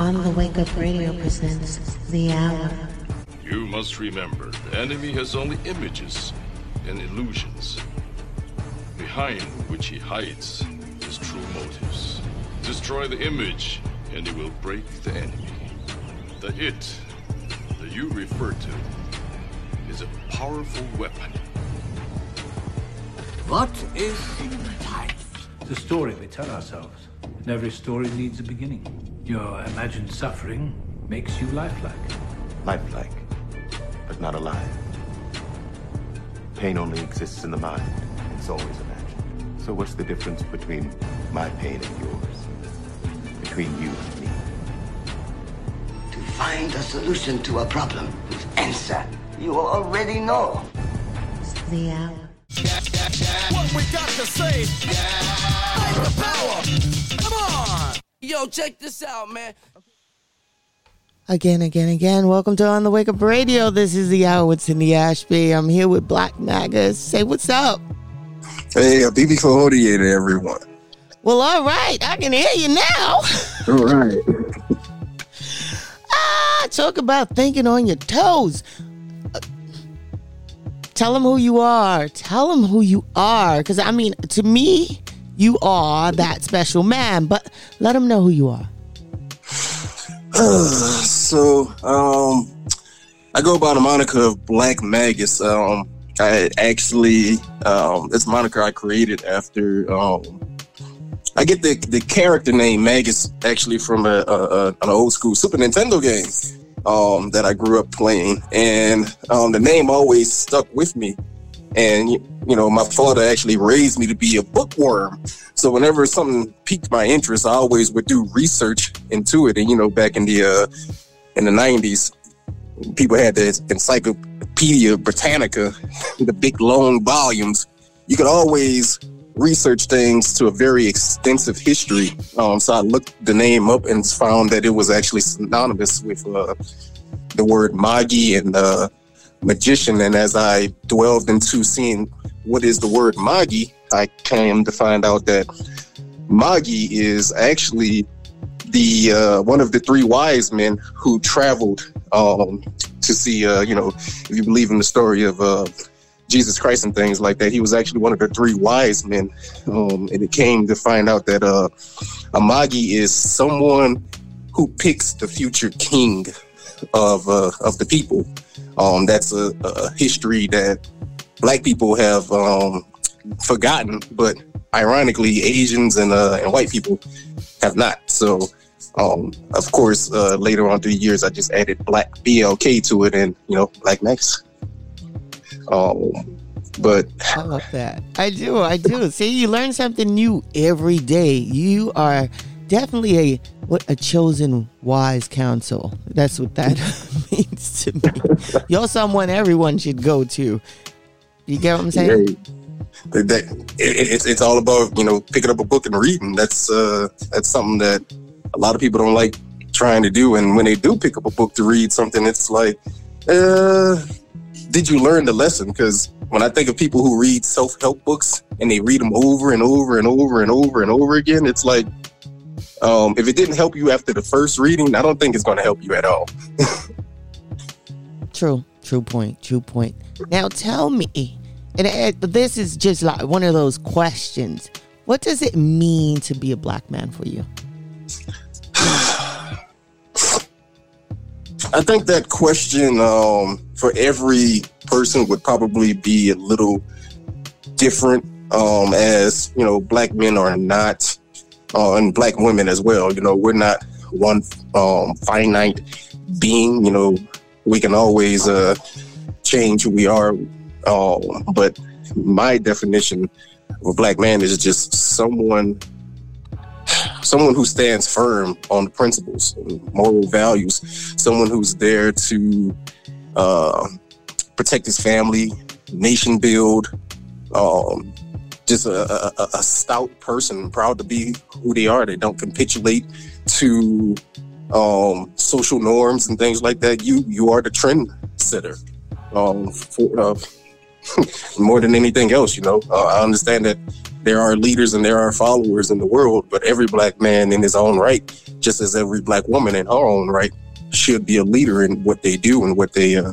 On the Wake Up Radio presents The Hour. You must remember, the enemy has only images and illusions, behind which he hides his true motives. Destroy the image, and he will break the enemy. The it that you refer to is a powerful weapon. What is life? The story we tell ourselves. And every story needs a beginning. Your imagined suffering makes you lifelike. Lifelike, but not alive. Pain only exists in the mind. It's always imagined. So what's the difference between my pain and yours? Between you and me? To find a solution to a problem whose answer you already know. The Hour. What we got to say? Fight the power. Come on. Yo, check this out, man. Again, again, again. Welcome to On the Wake Up Radio. This is the hour with Cindy Ashby. I'm here with Black Magus. Say what's up. Hey, a BB Cohodier to everyone. Well, all right. I can hear you now. All right. ah, talk about thinking on your toes. Uh, tell them who you are. Tell them who you are. Because, I mean, to me, you are that special man, but let them know who you are. so, um, I go by the moniker of Black Magus. Um, I actually, um, this moniker I created after, um, I get the, the character name Magus actually from a, a, a an old school Super Nintendo game um, that I grew up playing, and um, the name always stuck with me. And you know, my father actually raised me to be a bookworm. So whenever something piqued my interest, I always would do research into it. And you know, back in the uh, in the '90s, people had the Encyclopedia Britannica, the big long volumes. You could always research things to a very extensive history. Um, so I looked the name up and found that it was actually synonymous with uh, the word magi and uh, magician. And as I dwelled into seeing what is the word magi, I came to find out that magi is actually the uh, one of the three wise men who traveled um, to see, uh, you know, if you believe in the story of uh, Jesus Christ and things like that. He was actually one of the three wise men. Um, and it came to find out that uh, a Magi is someone who picks the future king of uh, of the people. Um, that's a, a, history that black people have um, forgotten, but ironically, Asians and uh, and white people have not. So, um, of course, uh, later on through the years, I just added Black BLK to it, and you know, Black Max. Um, but I love that. I do. I do. See, you learn something new every day. You are definitely a what a chosen wise counsel. That's what that means to me. You're someone everyone should go to. You get what I'm saying? Yeah. That, it, it's it's all about you know picking up a book and reading. That's uh that's something that a lot of people don't like trying to do. And when they do pick up a book to read something, it's like, uh, did you learn the lesson? Because when I think of people who read self help books and they read them over and over and over and over and over again, it's like, um, if it didn't help you after the first reading, I don't think it's going to help you at all. true, true point, true point. Now tell me, and this is just like one of those questions. What does it mean to be a black man for you? I think that question um, for every person would probably be a little different, um, as you know, black men are not, uh, and black women as well. You know, we're not one um, finite being. You know, we can always uh, change who we are, um, but my definition of a black man is just someone someone who stands firm on the principles, moral values, someone who's there to uh, protect his family, nation build, um, just a, a, a, stout person, proud to be who they are. They don't capitulate to um, social norms and things like that. You you are the trend setter um, for, uh, more than anything else. You know, uh, I understand that there are leaders and there are followers in the world, but every black man in his own right, just as every black woman in her own right, should be a leader in what they do and what they uh,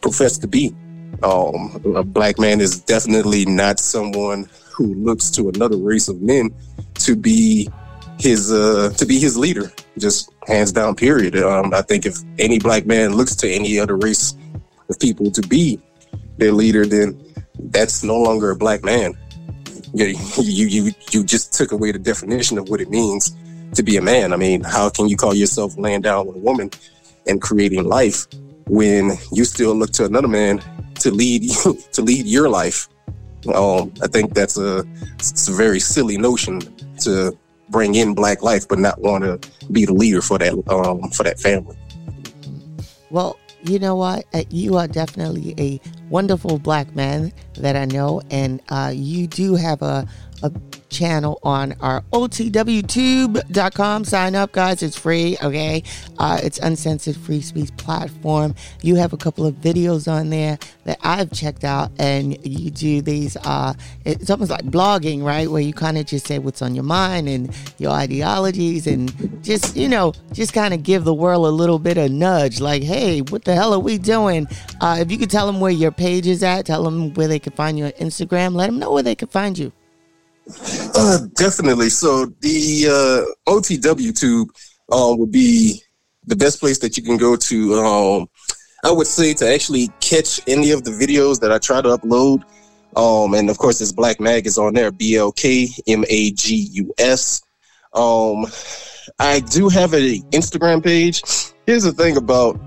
profess to be. Um, a black man is definitely not someone who looks to another race of men to be his uh, to be his leader. Just hands down. Period. Um, I think if any black man looks to any other race of people to be their leader, then that's no longer a black man. You, you you you just took away the definition of what it means to be a man. I mean, how can you call yourself laying down with a woman and creating life when you still look to another man to lead you to lead your life? Um, I think that's a it's a very silly notion to bring in black life, but not want to be the leader for that um, for that family. Well, you know what? Uh, You are definitely a wonderful black man that I know, and uh, you do have a, a channel on our otwtube.com. Sign up, guys. It's free, okay? Uh, it's uncensored free speech platform. You have a couple of videos on there that I've checked out, and you do these. Uh, it's almost like blogging, right? Where you kind of just say what's on your mind and your ideologies, and just you know, just kind of give the world a little bit of nudge, like, hey, what the hell are we doing? Uh, if you could tell them where your page is at, tell them where they can find you on Instagram. Let them know where they can find you. Uh, definitely. So the uh, OTW tube um, would be the best place that you can go to. Um, I would say to actually catch any of the videos that I try to upload. Um, and of course, this Black Magus on there. B L K M A G U S. Um, I do have an Instagram page. Here's the thing about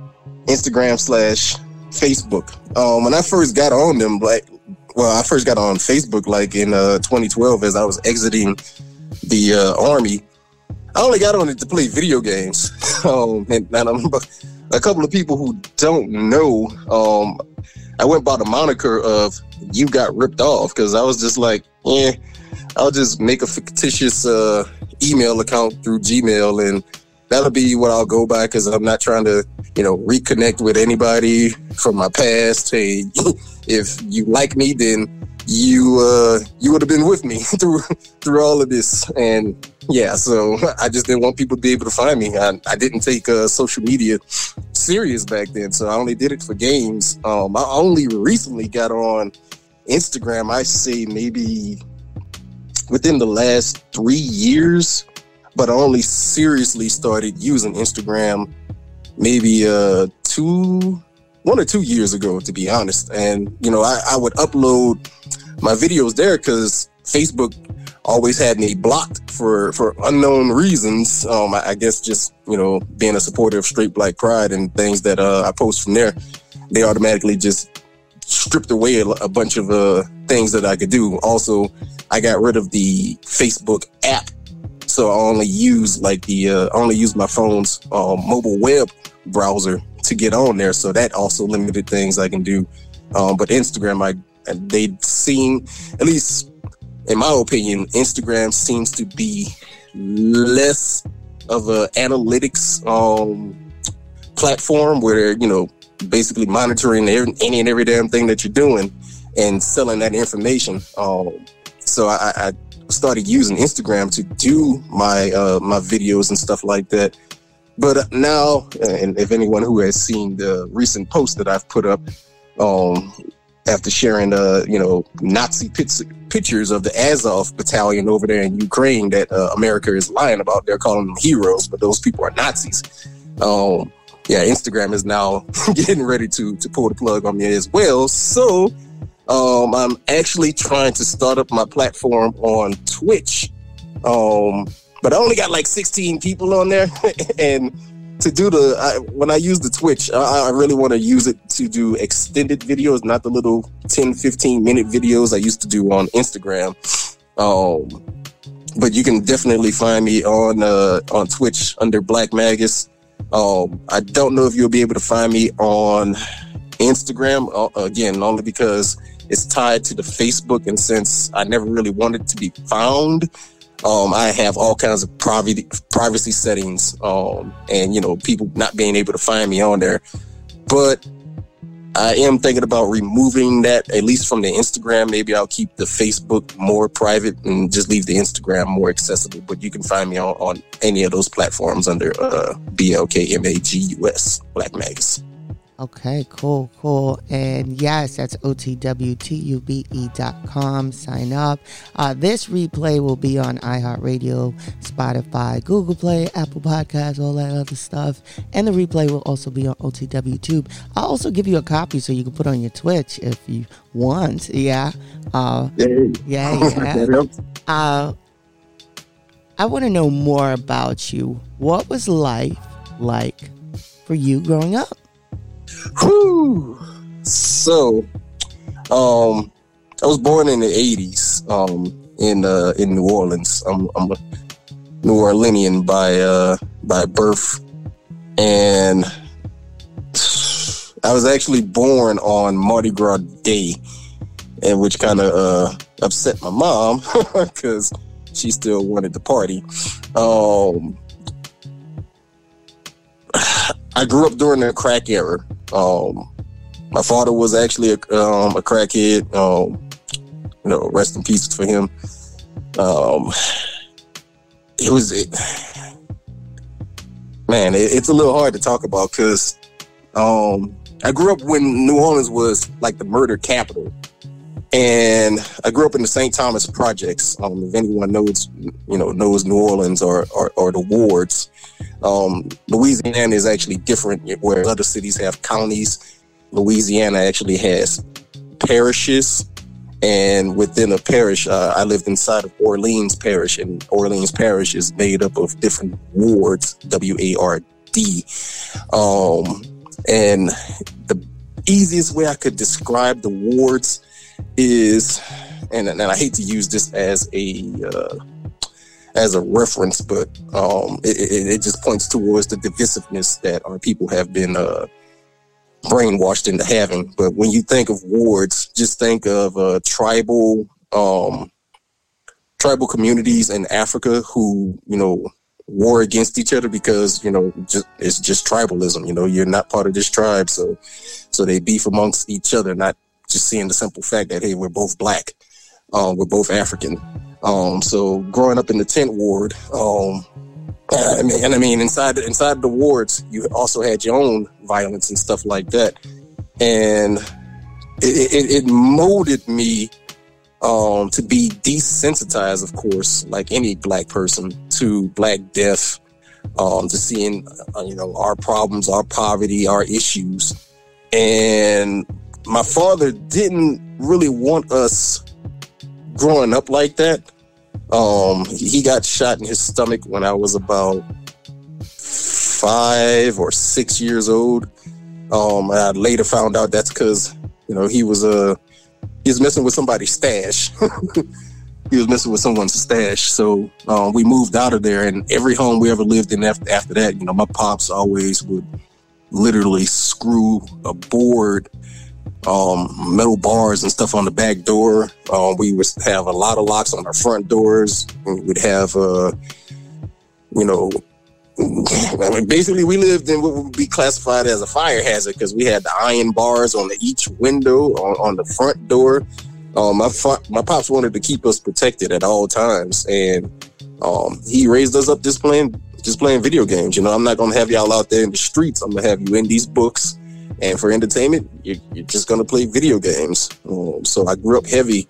Instagram slash Facebook. Um, when I first got on them, like, well, I first got on Facebook like in uh, 2012 as I was exiting the uh, army. I only got on it to play video games. um, and, and I'm, a couple of people who don't know, um, I went by the moniker of "You Got Ripped Off" because I was just like, yeah, I'll just make a fictitious uh, email account through Gmail and that'll be what I'll go by because I'm not trying to, you know, reconnect with anybody from my past. Hey, if you like me, then you uh you would have been with me through through all of this. And yeah so i just didn't want people to be able to find me. I, I didn't take uh, social media serious back then so i only did it for games. Um i only recently got on instagram i say maybe within the last three years but I only seriously started using Instagram maybe uh two one or two years ago to be honest. And you know I, I would upload my videos there because Facebook always had me blocked for for unknown reasons. Um I, I guess just you know being a supporter of straight black pride and things that uh I post from there they automatically just stripped away a, a bunch of uh things that I could do. Also I got rid of the Facebook app so I only use like the uh, I only use my phone's uh, mobile web browser to get on there. So that also limited things I can do. Um, but Instagram, I they seem at least in my opinion, Instagram seems to be less of a analytics um, platform where you know basically monitoring any and every damn thing that you're doing and selling that information. Um, so I, I started using Instagram to do my uh, my videos and stuff like that. But now, and if anyone who has seen the recent post that I've put up, um, after sharing, uh, you know, Nazi pictures of the Azov battalion over there in Ukraine that uh, America is lying about, they're calling them heroes, but those people are Nazis. Um, yeah, Instagram is now getting ready to to pull the plug on me as well. So um, I'm actually trying to start up my platform on Twitch. Um, but I only got like 16 people on there. and to do the, I, when I use the Twitch, I, I really want to use it to do extended videos, not the little 10, 15 minute videos I used to do on Instagram. Um, but you can definitely find me on uh, on Twitch under Black Magus. Um, I don't know if you'll be able to find me on Instagram uh, again, only because it's tied to the Facebook, and since I never really wanted to be found, um, I have all kinds of privacy privacy settings, um, and you know, people not being able to find me on there. But I am thinking about removing that at least from the Instagram. Maybe I'll keep the Facebook more private and just leave the Instagram more accessible. But you can find me on, on any of those platforms under uh, BLKMAGUS Black Magus. Okay, cool, cool. And yes, that's otwtube.com. Sign up. Uh, this replay will be on iHeartRadio, Spotify, Google Play, Apple Podcasts, all that other stuff. And the replay will also be on OTW Tube. I'll also give you a copy so you can put on your Twitch if you want. Yeah. Uh, yeah, yeah. uh, I want to know more about you. What was life like for you growing up? Whew. So, um, I was born in the '80s, um, in uh, in New Orleans. I'm, I'm a New Orleanian by uh, by birth, and I was actually born on Mardi Gras Day, and which kind of uh, upset my mom because she still wanted to party. Um, I grew up during the crack era. Um, my father was actually a, um, a crackhead. Um, you know, rest in peace for him. Um, it was, it, man, it, it's a little hard to talk about because um, I grew up when New Orleans was like the murder capital. And I grew up in the St. Thomas projects. Um, if anyone knows, you know, knows New Orleans or, or, or the wards, um, Louisiana is actually different where other cities have counties. Louisiana actually has parishes. And within a parish, uh, I lived inside of Orleans Parish, and Orleans Parish is made up of different wards, W A R D. Um, and the easiest way I could describe the wards is, and, and I hate to use this as a uh, as a reference, but um, it, it, it, just points towards the divisiveness that our people have been uh, brainwashed into having. But when you think of wards, just think of uh, tribal um, tribal communities in Africa who you know war against each other because you know just, it's just tribalism. You know, you're not part of this tribe, so so they beef amongst each other, not just seeing the simple fact that hey, we're both black, um, we're both African. Um, so growing up in the tent ward, um, I mean, and I mean inside inside the wards, you also had your own violence and stuff like that, and it, it, it molded me um, to be desensitized, of course, like any black person, to black death, um, to seeing uh, you know our problems, our poverty, our issues, and my father didn't really want us growing up like that. Um, he got shot in his stomach when I was about five or six years old. Um, I later found out that's because you know he was a uh, he was messing with somebody's stash. he was messing with someone's stash. So um, we moved out of there, and every home we ever lived in after, after that, you know, my pops always would literally screw a board um, metal bars and stuff on the back door. Um, we would have a lot of locks on our front doors. We'd have, uh, you know, I mean, basically we lived in what would be classified as a fire hazard because we had the iron bars on the, each window on, on the front door. Um, my fa- my pops wanted to keep us protected at all times, and um, he raised us up just playing just playing video games. You know, I'm not gonna have y'all out there in the streets. I'm gonna have you in these books and for entertainment, you're, you're just gonna play video games. Um, so I grew up heavy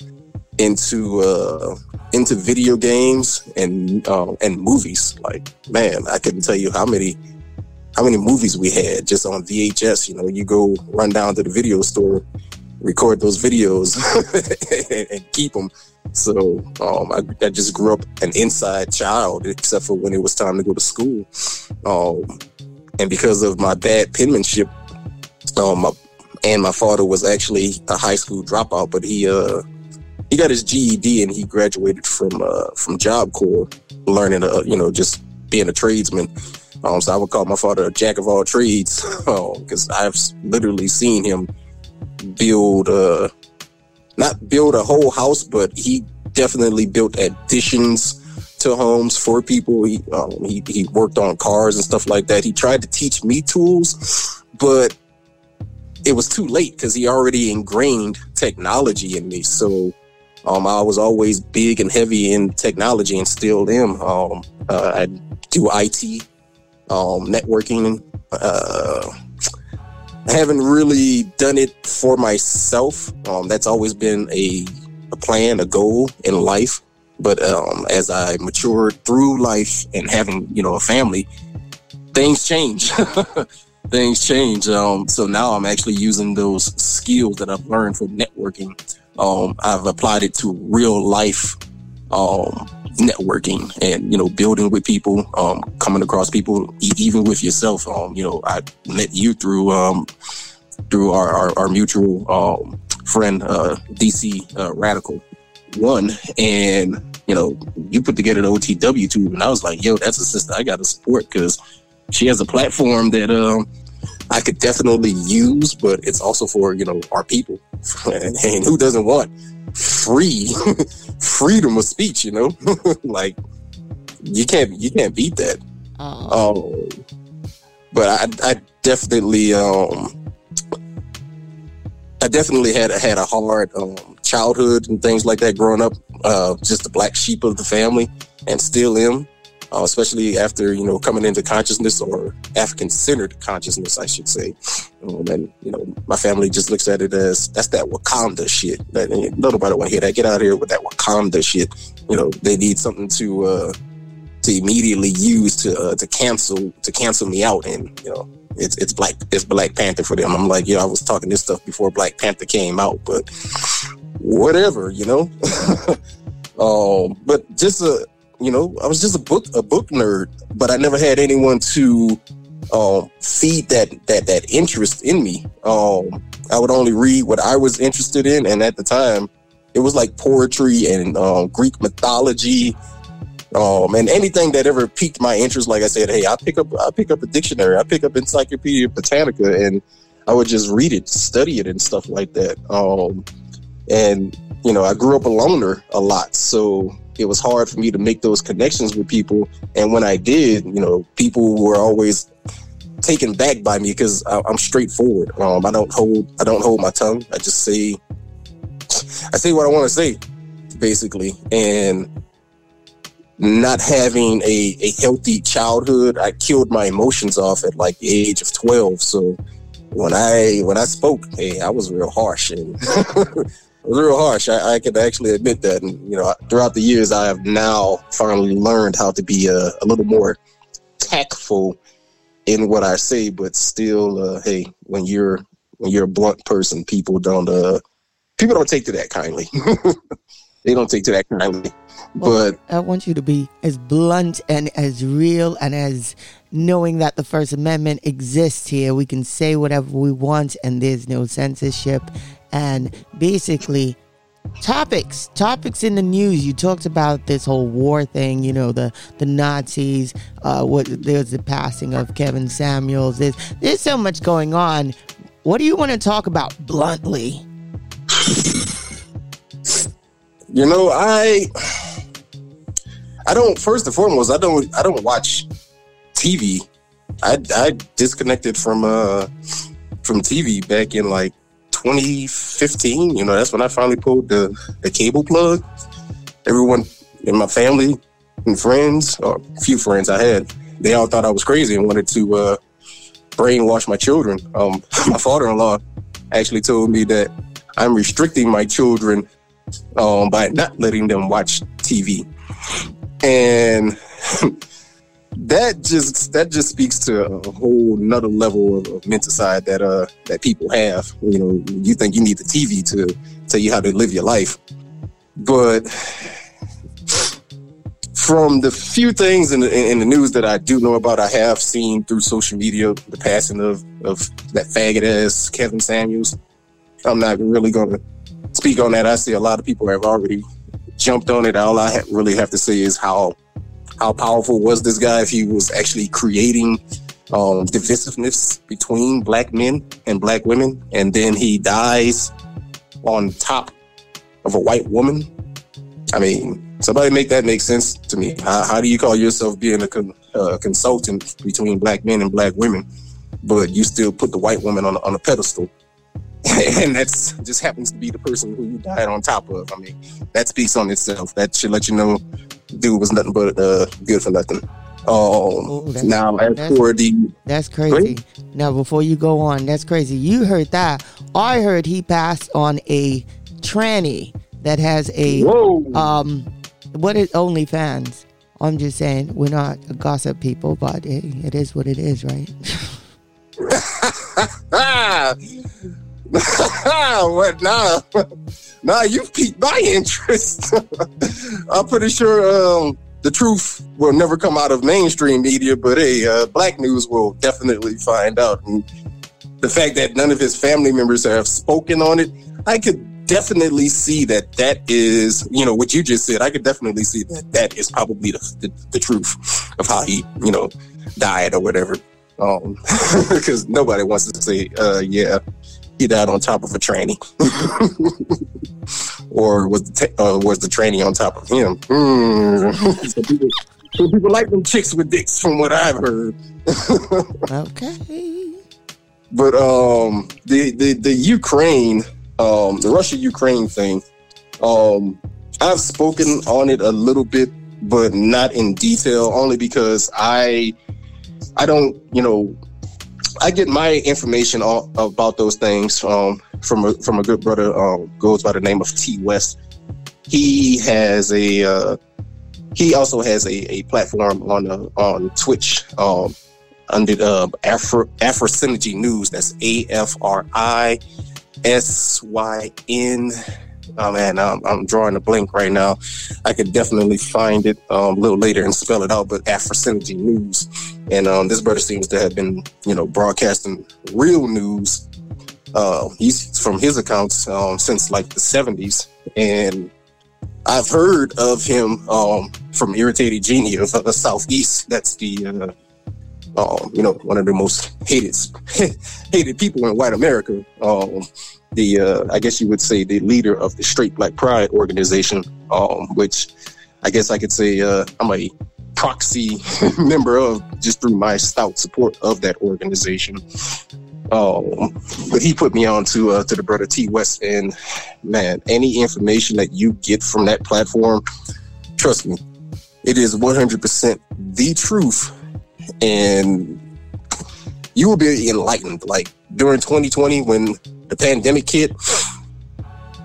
into uh, into video games and uh, and movies. Like man, I couldn't tell you how many how many movies we had just on VHS. You know, you go run down to the video store, record those videos, and, and, keep them. So um, I, I, just grew up an inside child, except for when it was time to go to school. Um, and because of my bad penmanship, um, my, and my father was actually a high school dropout, but he uh he got his GED and he graduated from uh from Job Corps, learning uh you know just being a tradesman. Um, so I would call my father a jack of all trades because um, I've literally seen him build uh not build a whole house, but he definitely built additions to homes for people. He um, he he worked on cars and stuff like that. He tried to teach me tools, but it was too late because he already ingrained technology in me. So um, I was always big and heavy in technology and still am. Um, uh, I do IT, um, networking. Uh, I haven't really done it for myself. Um, that's always been a, a plan, a goal in life. But um, as I matured through life and having, you know, a family, things change. things change. Um, so now I'm actually using those skills that I've learned from networking. Um, I've applied it to real life um, networking and you know building with people, um, coming across people, even with yourself. Um, you know, I met you through um, through our, our, our mutual friend uh, DC uh, Radical One, and you know, you put together the OTW tube, and I was like, yo, that's a sister I got to support because she has a platform that um, I could definitely use, but it's also for you know our people, and, and who doesn't want free freedom of speech? You know, like you can't you can't beat that. Oh. Um, but I, I definitely um, I definitely had had a hard um, childhood and things like that growing up. Uh, just the black sheep of the family, and still am. Uh, especially after you know coming into consciousness or African-centered consciousness, I should say. Um, and you know, my family just looks at it as that's that Wakanda shit. That nobody want to hear that. Get out of here with that Wakanda shit. You know, they need something to uh, to immediately use to uh, to cancel to cancel me out, and you know, it's it's Black it's Black Panther for them. I'm like, yeah, I was talking this stuff before Black Panther came out, but whatever, you know. um, but just a you know, I was just a book a book nerd, but I never had anyone to um, feed that that that interest in me. Um, I would only read what I was interested in, and at the time, it was like poetry and um, Greek mythology, um, and anything that ever piqued my interest. Like I said, hey, I pick up I pick up a dictionary, I pick up Encyclopedia Britannica, and I would just read it, study it, and stuff like that. Um, and you know, I grew up a loner a lot, so it was hard for me to make those connections with people. And when I did, you know, people were always taken back by me because I'm straightforward. Um, I don't hold I don't hold my tongue. I just say I say what I want to say, basically. And not having a, a healthy childhood, I killed my emotions off at like the age of twelve. So when I when I spoke, hey, I was real harsh and real harsh. I, I can actually admit that. And, you know, throughout the years, I have now finally learned how to be a, a little more tactful in what I say, but still, uh, hey, when you're when you're a blunt person, people don't uh, people don't take to that kindly. they don't take to that kindly. Well, but I want you to be as blunt and as real and as knowing that the First Amendment exists here. We can say whatever we want and there's no censorship. And basically, topics topics in the news. You talked about this whole war thing you know the the nazis uh what there's the passing of kevin samuels. There's there's so much going on. What do you want to talk about bluntly? You know, I I don't first and foremost, I don't I don't watch TV. I I disconnected from uh from TV back in like 2015. You know, that's when I finally pulled the the cable plug. Everyone in my family and friends, or a few friends I had, they all thought I was crazy and wanted to uh brainwash my children. Um my father-in-law actually told me that I'm restricting my children um, by not letting them watch TV, and that just that just speaks to a whole nother level of, of mental side that uh that people have. You know, you think you need the TV to tell you how to live your life, but from the few things in the, in the news that I do know about, I have seen through social media the passing of of that faggot ass Kevin Samuels. I'm not really going to speak on that. I see a lot of people have already jumped on it. All I ha- really have to say is how how powerful was this guy if he was actually creating um, divisiveness between black men and black women, and then he dies on top of a white woman. I mean, somebody make that make sense to me. How, how do you call yourself being a con- uh, consultant between black men and black women, but you still put the white woman on on a pedestal? and that's just happens to be the person who you died on top of. I mean, that speaks on itself. That should let you know, dude was nothing but uh, good for nothing. Oh, Um, that's- now as for the That's crazy. Now, before you go on, that's crazy. You heard that. I heard he passed on a tranny that has a whoa, um, what is OnlyFans? I'm just saying we're not gossip people, but it, it is what it is, right? what now? Now you've piqued my interest. I'm pretty sure um, the truth will never come out of mainstream media, but hey, uh, Black News will definitely find out. And the fact that none of his family members have spoken on it, I could definitely see that that is, you know, what you just said. I could definitely see that that is probably the, the, the truth of how he, you know, died or whatever. Um, because nobody wants to say, uh, yeah, he died on top of a tranny, or was the ta- uh, was the tranny on top of him? Hmm. some, people, some people like them chicks with dicks, from what I've heard. okay. But um, the the the Ukraine, um, the Russia Ukraine thing, um, I've spoken on it a little bit, but not in detail, only because I I don't, you know, I get my information all, about those things um, from a, from a good brother um, goes by the name of T West. He has a uh, he also has a, a platform on uh, on Twitch um, under uh, Afro AfriSynergy News. That's A F R I S Y N. Oh man, um, I'm drawing a blank right now. I could definitely find it um, a little later and spell it out. But AfriSynergy News, and um, this brother seems to have been, you know, broadcasting real news. Uh, he's from his accounts um, since like the 70s, and I've heard of him um, from Irritated Genie of the Southeast. That's the uh, um, you know, one of the most hated hated people in white America. The uh, I guess you would say the leader of the Straight Black Pride organization, um, which I guess I could say uh, I'm a proxy member of just through my stout support of that organization. Um, but he put me on to uh, to the brother T West, and man, any information that you get from that platform, trust me, it is 100% the truth and you will be enlightened. Like during 2020, when the pandemic hit,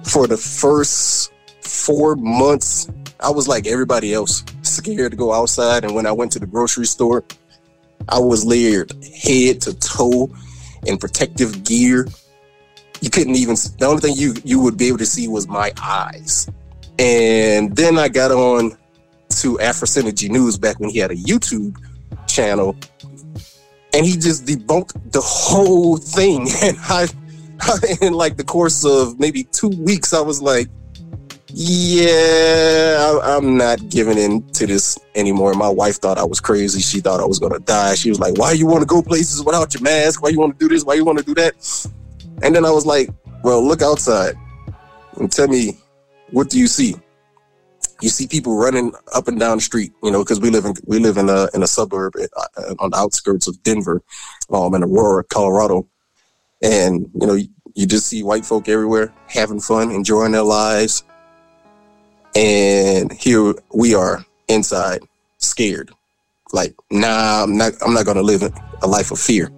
for the first four months, I was like everybody else, scared to go outside. And when I went to the grocery store, I was layered head to toe in protective gear. You couldn't even, the only thing you, you would be able to see was my eyes. And then I got on to AfriSynergy News back when he had a YouTube channel and he just debunked the whole thing and I, in like the course of maybe two weeks i was like yeah i'm not giving in to this anymore. My wife thought i was crazy. She thought i was gonna die. She was like why you want to go places without your mask? Why you want to do this? Why you want to do that? And then i was like well look outside and tell me what do you see? You see people running up and down the street, you know, because we live in we live in a in a suburb uh, on the outskirts of Denver, um, in Aurora, Colorado, and you know you, just see white folk everywhere having fun, enjoying their lives, and here we are inside, scared, like nah, I'm not I'm not gonna live a life of fear,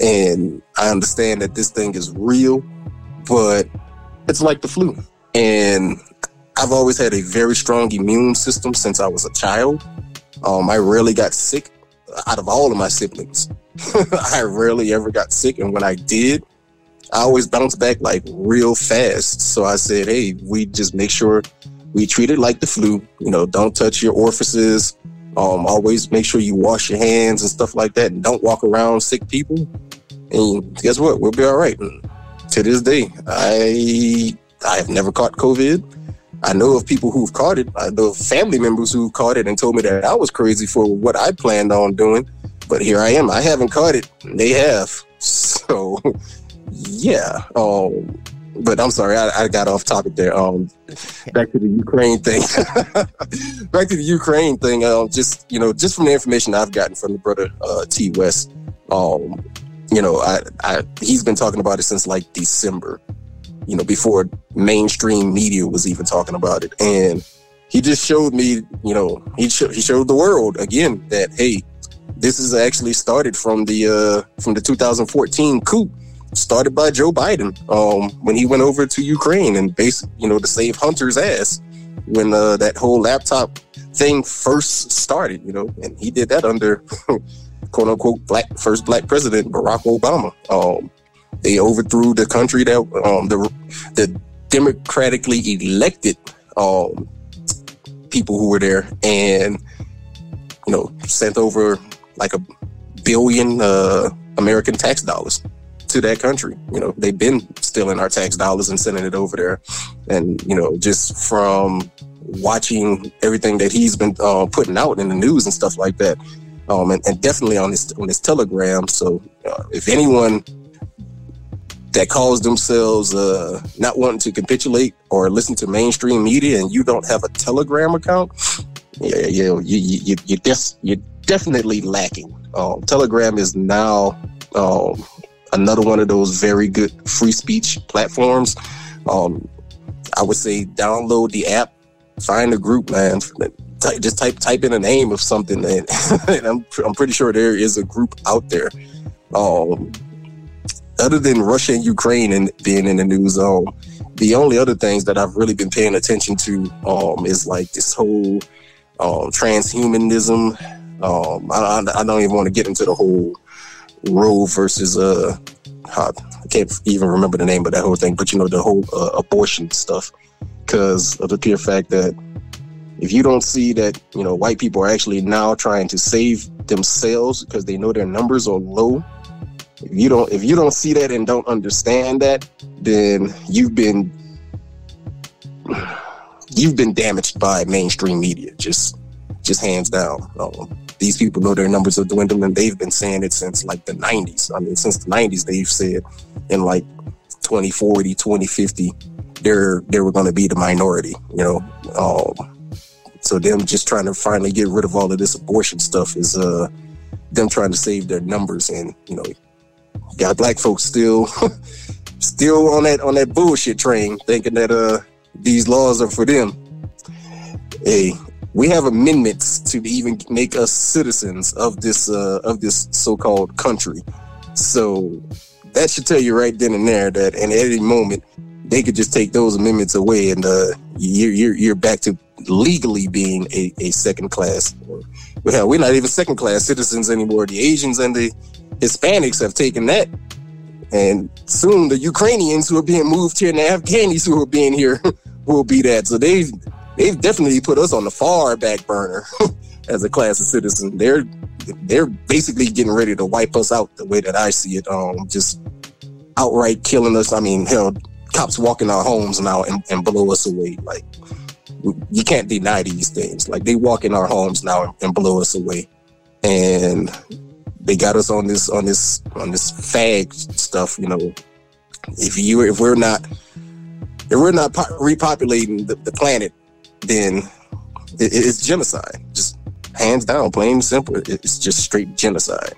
and I understand that this thing is real, but it's like the flu, and I've always had a very strong immune system since I was a child. Um, I rarely got sick out of all of my siblings. I rarely ever got sick, and when I did, I always bounced back like real fast. So I said, "Hey, we just make sure we treat it like the flu. You know, don't touch your orifices. Um, always make sure you wash your hands and stuff like that, and don't walk around sick people. And guess what? We'll be all right." And to this day, I I have never caught COVID. I know of people who've caught it. I know of family members who caught it and told me that I was crazy for what I planned on doing. But here I am. I haven't caught it. They have. So, yeah. Um, but I'm sorry, I, I got off topic there. Um, back to the Ukraine thing. back to the Ukraine thing. Um, just you know, just from the information I've gotten from the brother uh, T West. Um, you know, I, I he's been talking about it since like December, you know, before mainstream media was even talking about it, and he just showed me, you know, he sh- he showed the world again that hey, this is actually started from the uh, from the 2014 coup started by Joe Biden um, when he went over to Ukraine and basically, you know, to save Hunter's ass when uh, that whole laptop thing first started, you know, and he did that under quote unquote black first black president Barack Obama. Um, they overthrew the country that um, the the democratically elected um, people who were there, and you know, sent over like a billion uh, American tax dollars to that country. You know, they've been stealing our tax dollars and sending it over there, and you know, just from watching everything that he's been uh, putting out in the news and stuff like that, um, and, and definitely on this on his Telegram. So, uh, if anyone that calls themselves uh, not wanting to capitulate or listen to mainstream media, and you don't have a Telegram account, yeah, you you you you des- you're definitely lacking. Um, Telegram is now um, another one of those very good free speech platforms. Um, I would say download the app, find a group, man. Just type type in a name of something, and, and I'm I'm pretty sure there is a group out there. Um, other than Russia and Ukraine and being in the news, um, the only other things that I've really been paying attention to um, is like this whole um, transhumanism. Um, I, I, don't even want to get into the whole Roe versus uh, I can't even remember the name of that whole thing, but you know the whole uh, abortion stuff because of the pure fact that if you don't see that you know white people are actually now trying to save themselves because they know their numbers are low if you don't if you don't see that and don't understand that then you've been you've been damaged by mainstream media. Just just hands down. Um, these people know their numbers are dwindling. They've been saying it since like the 90s i mean since the 90s they've said in like 2040 2050 they're they were going to be the minority you know? Um, so them just trying to finally get rid of all of this abortion stuff is uh them trying to save their numbers and you know got black folks still still on that on that bullshit train thinking that uh these laws are for them. Hey we have amendments to even make us citizens of this uh of this so-called country. So that should tell you right then and there that in any moment they could just take those amendments away and uh you're you're, you're back to legally being a, a second class well we're not even second class citizens anymore the asians and the Hispanics have taken that. And soon the Ukrainians who are being moved here and the Afghanis who are being here will be that. So they've they've definitely put us on the far back burner as a class of citizen. They're they're basically getting ready to wipe us out the way that I see it. Um, just outright killing us. I mean, hell, cops walking our homes now and, and blow us away. Like you can't deny these things. Like they walk in our homes now and blow us away. And they got us on this on this on this fag stuff. You know, if you if we're not if we're not po- repopulating the, the, planet, then it, it's genocide. Just hands down, plain simple. It's just straight genocide.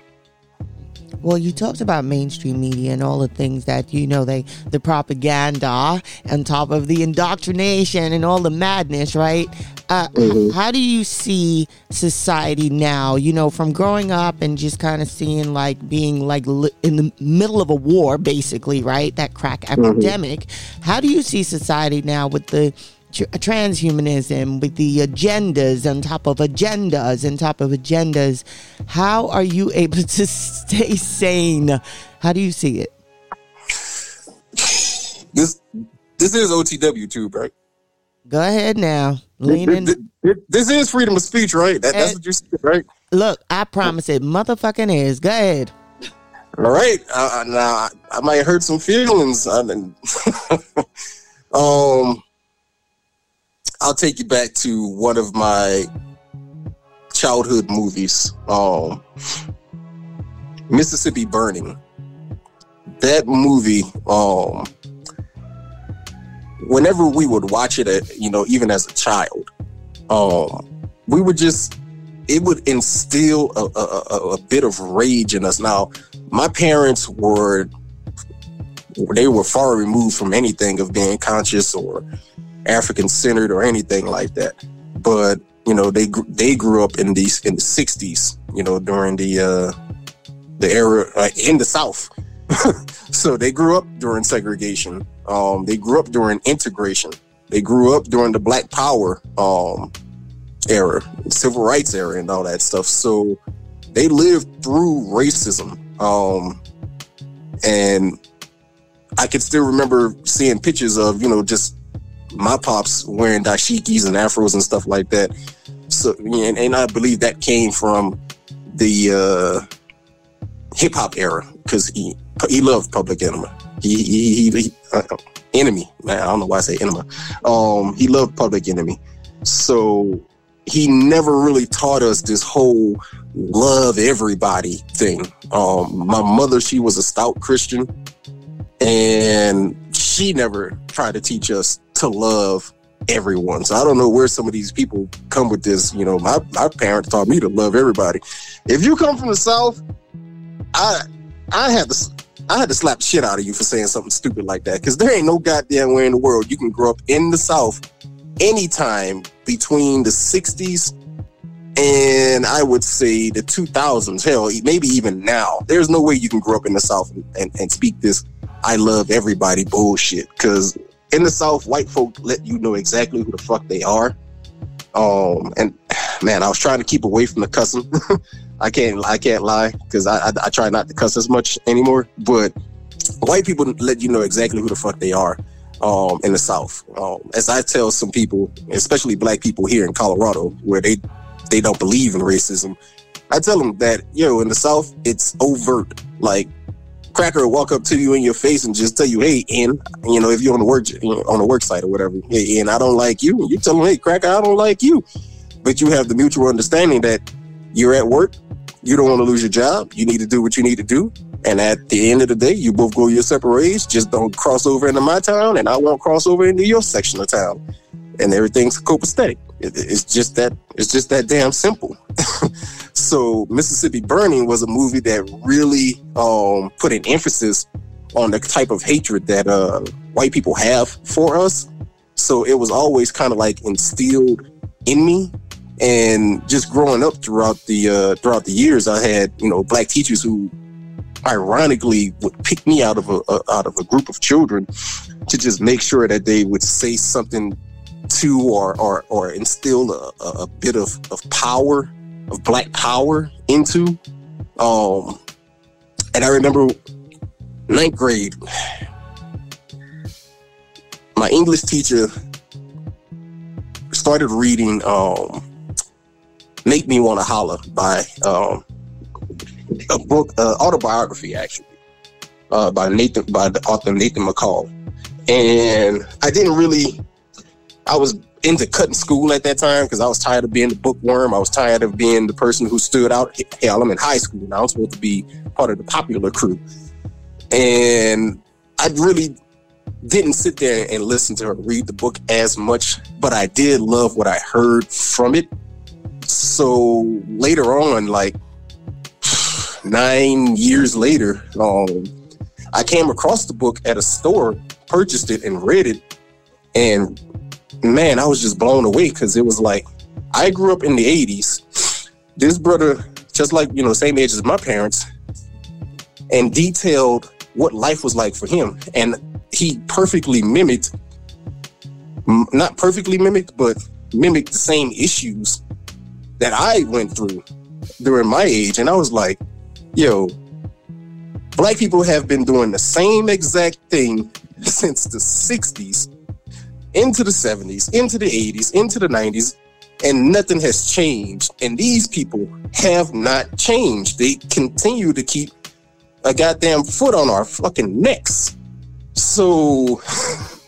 Well, you talked about mainstream media and all the things that you know they the propaganda on top of the indoctrination and all the madness, right? Uh, mm-hmm. How do you see society now? You know, from growing up and just kind of seeing like being like li- in the middle of a war, basically, right? That crack mm-hmm. epidemic. How do you see society now with the transhumanism with the agendas on top of agendas on top of agendas. How are you able to stay sane? How do you see it? This this is otw too right? Go ahead now. Lean this, this, this is freedom of speech right? That, that's what you said right? look i promise it motherfucking is. Go ahead. All right. Uh, now I, I might hurt some feelings. I mean, um I'll take you back to one of my childhood movies, um, Mississippi Burning. That movie, um, whenever we would watch it, uh, you know, even as a child, um, we would just it would instill a, a, a, bit of rage in us. Now, my parents were they were far removed from anything of being conscious or African centered or anything like that. But you know, they they grew up in these in the '60s. You know, during the uh, the era uh, in the South. so they grew up during segregation. Um, they grew up during integration. They grew up during the Black Power um, era, civil rights era, and all that stuff. So they lived through racism. Um, and I can still remember seeing pictures of, you know, just my pops wearing dashikis and afros and stuff like that. So, and, and I believe that came from the uh, hip hop era because he he loved Public Enemy. He he, he, he uh, enemy. Man, I don't know why I say enema. Um, he loved Public Enemy, so he never really taught us this whole love everybody thing. Um, my mother, she was a stout Christian, and she never tried to teach us to love everyone. So I don't know where some of these people come with this. You know, my, my parents taught me to love everybody. If you come from the South, I I had to I had to slap shit out of you for saying something stupid like that. Cause there ain't no goddamn way in the world you can grow up in the South anytime between the 60s and I would say the 2000s. Hell, maybe even now. There's no way you can grow up in the South and, and, and speak this I love everybody bullshit. Cause in the South, white folk let you know exactly who the fuck they are. Um, and man, I was trying to keep away from the cussing. I can't, I can't lie because I, I, I try not to cuss as much anymore. But white people let you know exactly who the fuck they are. Um, in the South, um, as I tell some people, especially black people here in Colorado, where they they don't believe in racism, I tell them that yo in the South it's overt. Like cracker will walk up to you in your face and just tell you, "Hey, and you know, if you're on the work on the work site or whatever, hey, and I don't like you," you tell them, "Hey, cracker, I don't like you," but you have the mutual understanding that you're at work, you don't want to lose your job, you need to do what you need to do, and at the end of the day, you both go your separate ways. Just don't cross over into my town, and I won't cross over into your section of town, and everything's copacetic. It's just that it's just that damn simple. so Mississippi Burning was a movie that really um, put an emphasis on the type of hatred that uh, white people have for us. So it was always kind of like instilled in me. And just growing up throughout the uh, throughout the years, I had you know black teachers who, ironically, would pick me out of a, a out of a group of children to just make sure that they would say something to or or, or instill a, a bit of, of power of black power into um and i remember ninth grade my english teacher started reading um make me want to holler by um a book uh, autobiography actually uh by nathan by the author nathan mccall. And i didn't really I was into cutting school at that time because I was tired of being the bookworm. I was tired of being the person who stood out. Hell, I'm in high school now. I'm supposed to be part of the popular crew. And I really didn't sit there and listen to her read the book as much, but I did love what I heard from it. So later on, like nine years later, um, I came across the book at a store, purchased it, and read it. And man, I was just blown away because it was like I grew up in the 80s. This brother, just like, you know, same age as my parents, and detailed what life was like for him. And he perfectly mimicked, not perfectly mimicked, but mimicked the same issues that I went through during my age. And I was like, yo, black people have been doing the same exact thing since the 60s into the 70s, into the 80s, into the 90s, and nothing has changed. And these people have not changed. They continue to keep a goddamn foot on our fucking necks. So,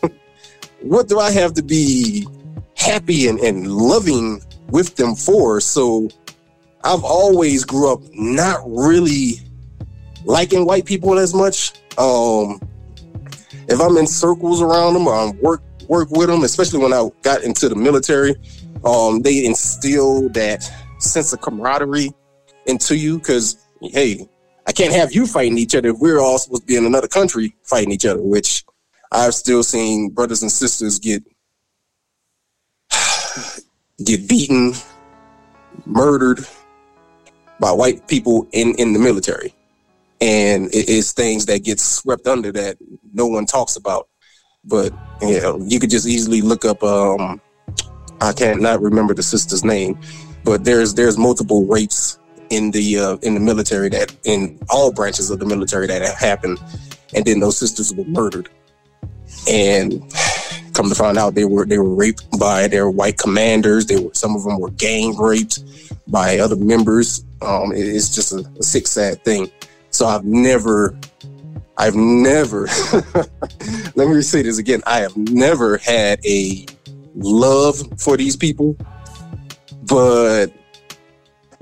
what do I have to be happy and, and loving with them for? So, I've always grew up not really liking white people as much. Um, if I'm in circles around them or I'm work work with them, especially when I got into the military. Um, they instill that sense of camaraderie into you because, hey, I can't have you fighting each other if we're all supposed to be in another country fighting each other, which I've still seen brothers and sisters get get beaten, murdered by white people in, in the military. And it is things that get swept under that no one talks about. But you you could just easily look up um I can't not remember the sister's name, but there's there's multiple rapes in the uh, in the military that in all branches of the military that have happened, and then those sisters were murdered. And come to find out, they were they were raped by their white commanders. They were some of them were gang raped by other members. Um, it's just a, a sick, sad thing. So I've never, I've never. let me say this again. I have never had a love for these people, but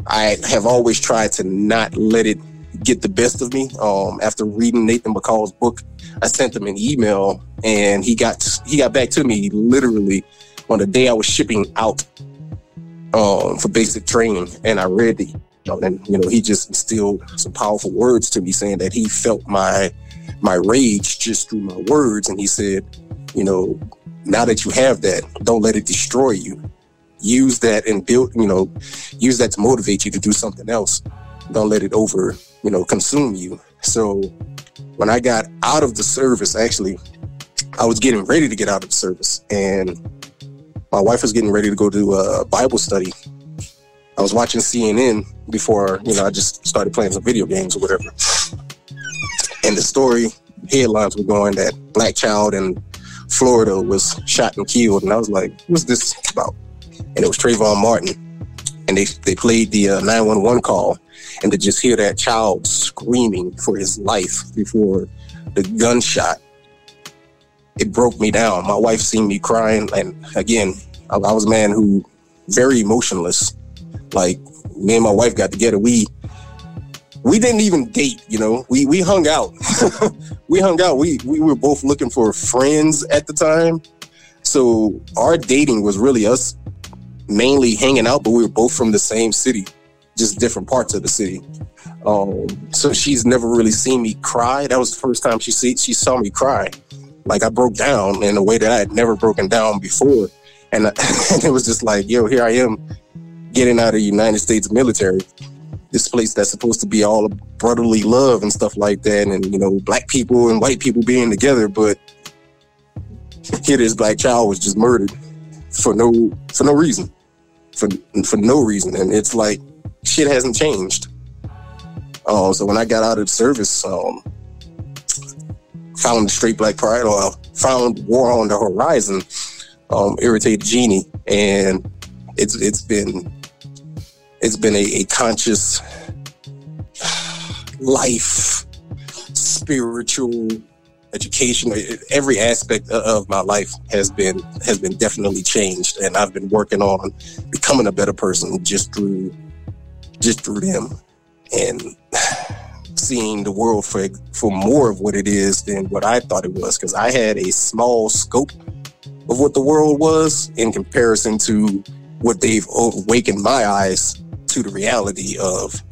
I have always tried to not let it get the best of me. Um, after reading Nathan McCall's book, I sent him an email, and he got he got back to me literally on the day I was shipping out um, for basic training, and I read the and you know he just instilled some powerful words to me, saying that he felt my my rage just through my words, and he said, you know, now that you have that, don't let it destroy you. Use that and build, you know, use that to motivate you to do something else. Don't let it over, you know, consume you. So when I got out of the service, actually, I was getting ready to get out of the service, and my wife was getting ready to go to a Bible study. I was watching CNN before, you know, I just started playing some video games or whatever. And the story headlines were going that black child in Florida was shot and killed, and I was like, "What's this about?" And it was Trayvon Martin, and they they played the uh, 911 call, and to just hear that child screaming for his life before the gunshot, it broke me down. My wife seen me crying, and again, I, I was a man who very emotionless. Like me and my wife got together, we we didn't even date, you know. We we hung out. we hung out. We we were both looking for friends at the time. So our dating was really us mainly hanging out, but we were both from the same city, just different parts of the city. Um, so she's never really seen me cry. That was the first time she see she saw me cry. Like I broke down in a way that I had never broken down before, and, and it was just like, yo, here I am, getting out of the United States military, this place that's supposed to be all brotherly love and stuff like that, and you know, black people and white people being together, but here this black child was just murdered for no for no reason, for for no reason, and it's like shit hasn't changed. Um, so when I got out of the service, um, found the straight black pride, or found War on the Horizon, um, irritated genie, and it's it's been it's been a, a conscious life, spiritual education, every aspect of my life has been has been definitely changed, and I've been working on becoming a better person just through just through them, and seeing the world for for more of what it is than what I thought it was, because I had a small scope of what the world was in comparison to what they've awakened my eyes to the reality of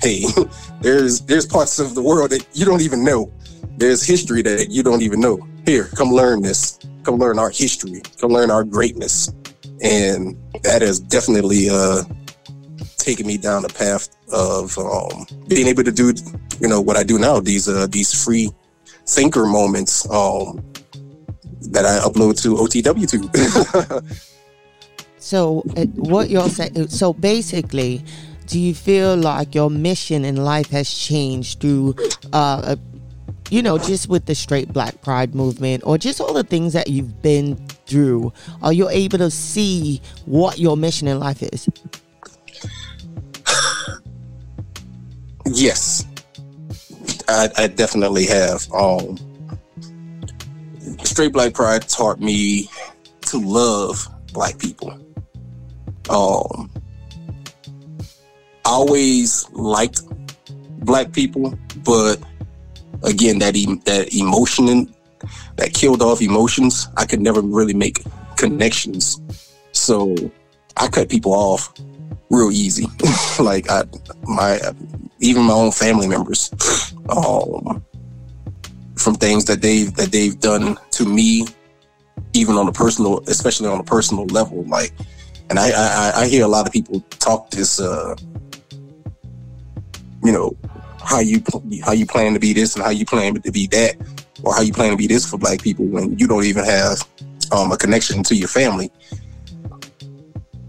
hey there's there's parts of the world that you don't even know. There's history that you don't even know. Here come learn this. Come learn our history. Come learn our greatness. And that has definitely uh taken me down the path of um, being able to do you know what i do now these uh these free thinker moments um that i upload to otw So, uh, what you're saying, so basically, do you feel like your mission in life has changed through, uh, uh, you know, just with the straight black pride movement or just all the things that you've been through? Are you able to see what your mission in life is? Yes, I, I definitely have. Um, straight black pride taught me to love black people. Um, I always liked black people, but again, that e- that emotion that killed off emotions, I could never really make connections. So I cut people off real easy. like I, my even my own family members, um, from things that they've that they've done to me, even on a personal, especially on a personal level. Like, and I I, I hear a lot of people talk this, uh, you know, how you how you plan to be this and how you plan to be that, or how you plan to be this for Black people when you don't even have um, a connection to your family.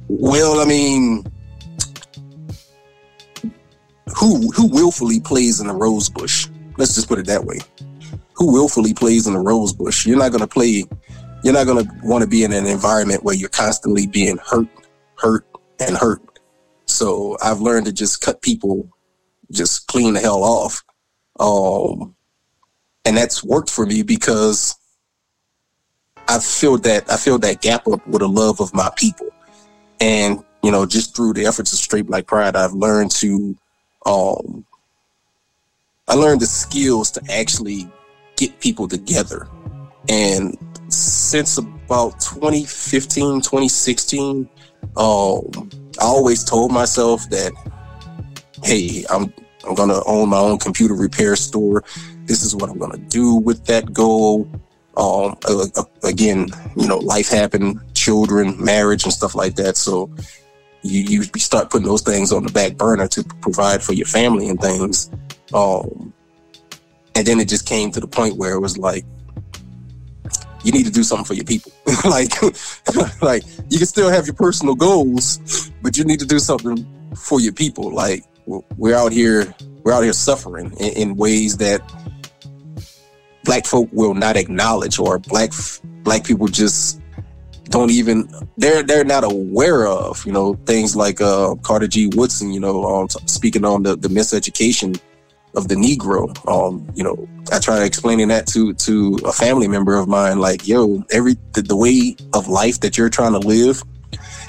Well, I mean, who who willfully plays in the rose bush? Let's just put it that way. Who willfully plays in the rose bush? You're not gonna play. You're not gonna want to be in an environment where you're constantly being hurt, hurt, and hurt. So I've learned to just cut people, just clean the hell off. Um, and that's worked for me because I feel that I feel that gap up with the love of my people, and you know, just through the efforts of Straight Black Pride, I've learned to um, I learned the skills to actually get people together. And since about 2015, 2016, um, I always told myself that, hey, I'm I'm gonna own my own computer repair store. This is what I'm gonna do with that goal. Um, again, you know, life happened, children, marriage, and stuff like that. So you you start putting those things on the back burner to provide for your family and things. Um, and then it just came to the point where it was like, you need to do something for your people. like, like you can still have your personal goals, but you need to do something for your people. Like we're out here, we're out here suffering in, in ways that black folk will not acknowledge, or black black people just don't even they're they're not aware of you know things like uh, Carter G. Woodson you know um, speaking on the the miseducation of the Negro um you know I try explaining that to to a family member of mine like yo every the, the way of life that you're trying to live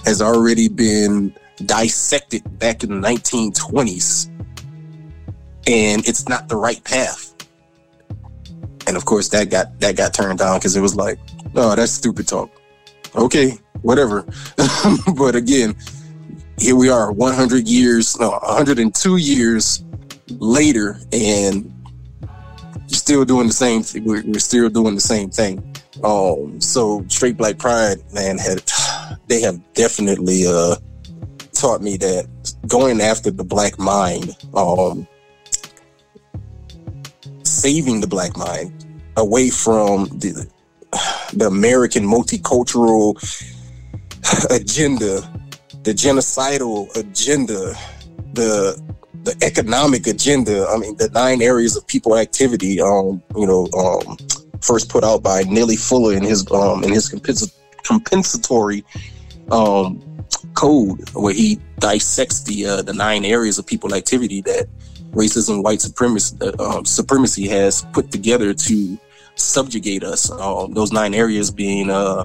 has already been dissected back in the 1920s and it's not the right path. And of course that got that got turned down because it was like oh that's stupid talk. Okay, whatever. but again, here we are 100 years, no, 102 years later, and still doing the same thing. We're, we're still doing the same thing. Um, so Straight Black Pride, man, had they have definitely uh taught me that going after the black mind, um, saving the black mind away from the the American multicultural agenda, the genocidal agenda, the the economic agenda. I mean, the nine areas of people activity. Um, you know, um, first put out by Neely Fuller in his um in his compens- compensatory um code where he dissects the uh, the nine areas of people activity that racism, white supremacy, uh, um, supremacy has put together to subjugate us. Uh, those nine areas being uh,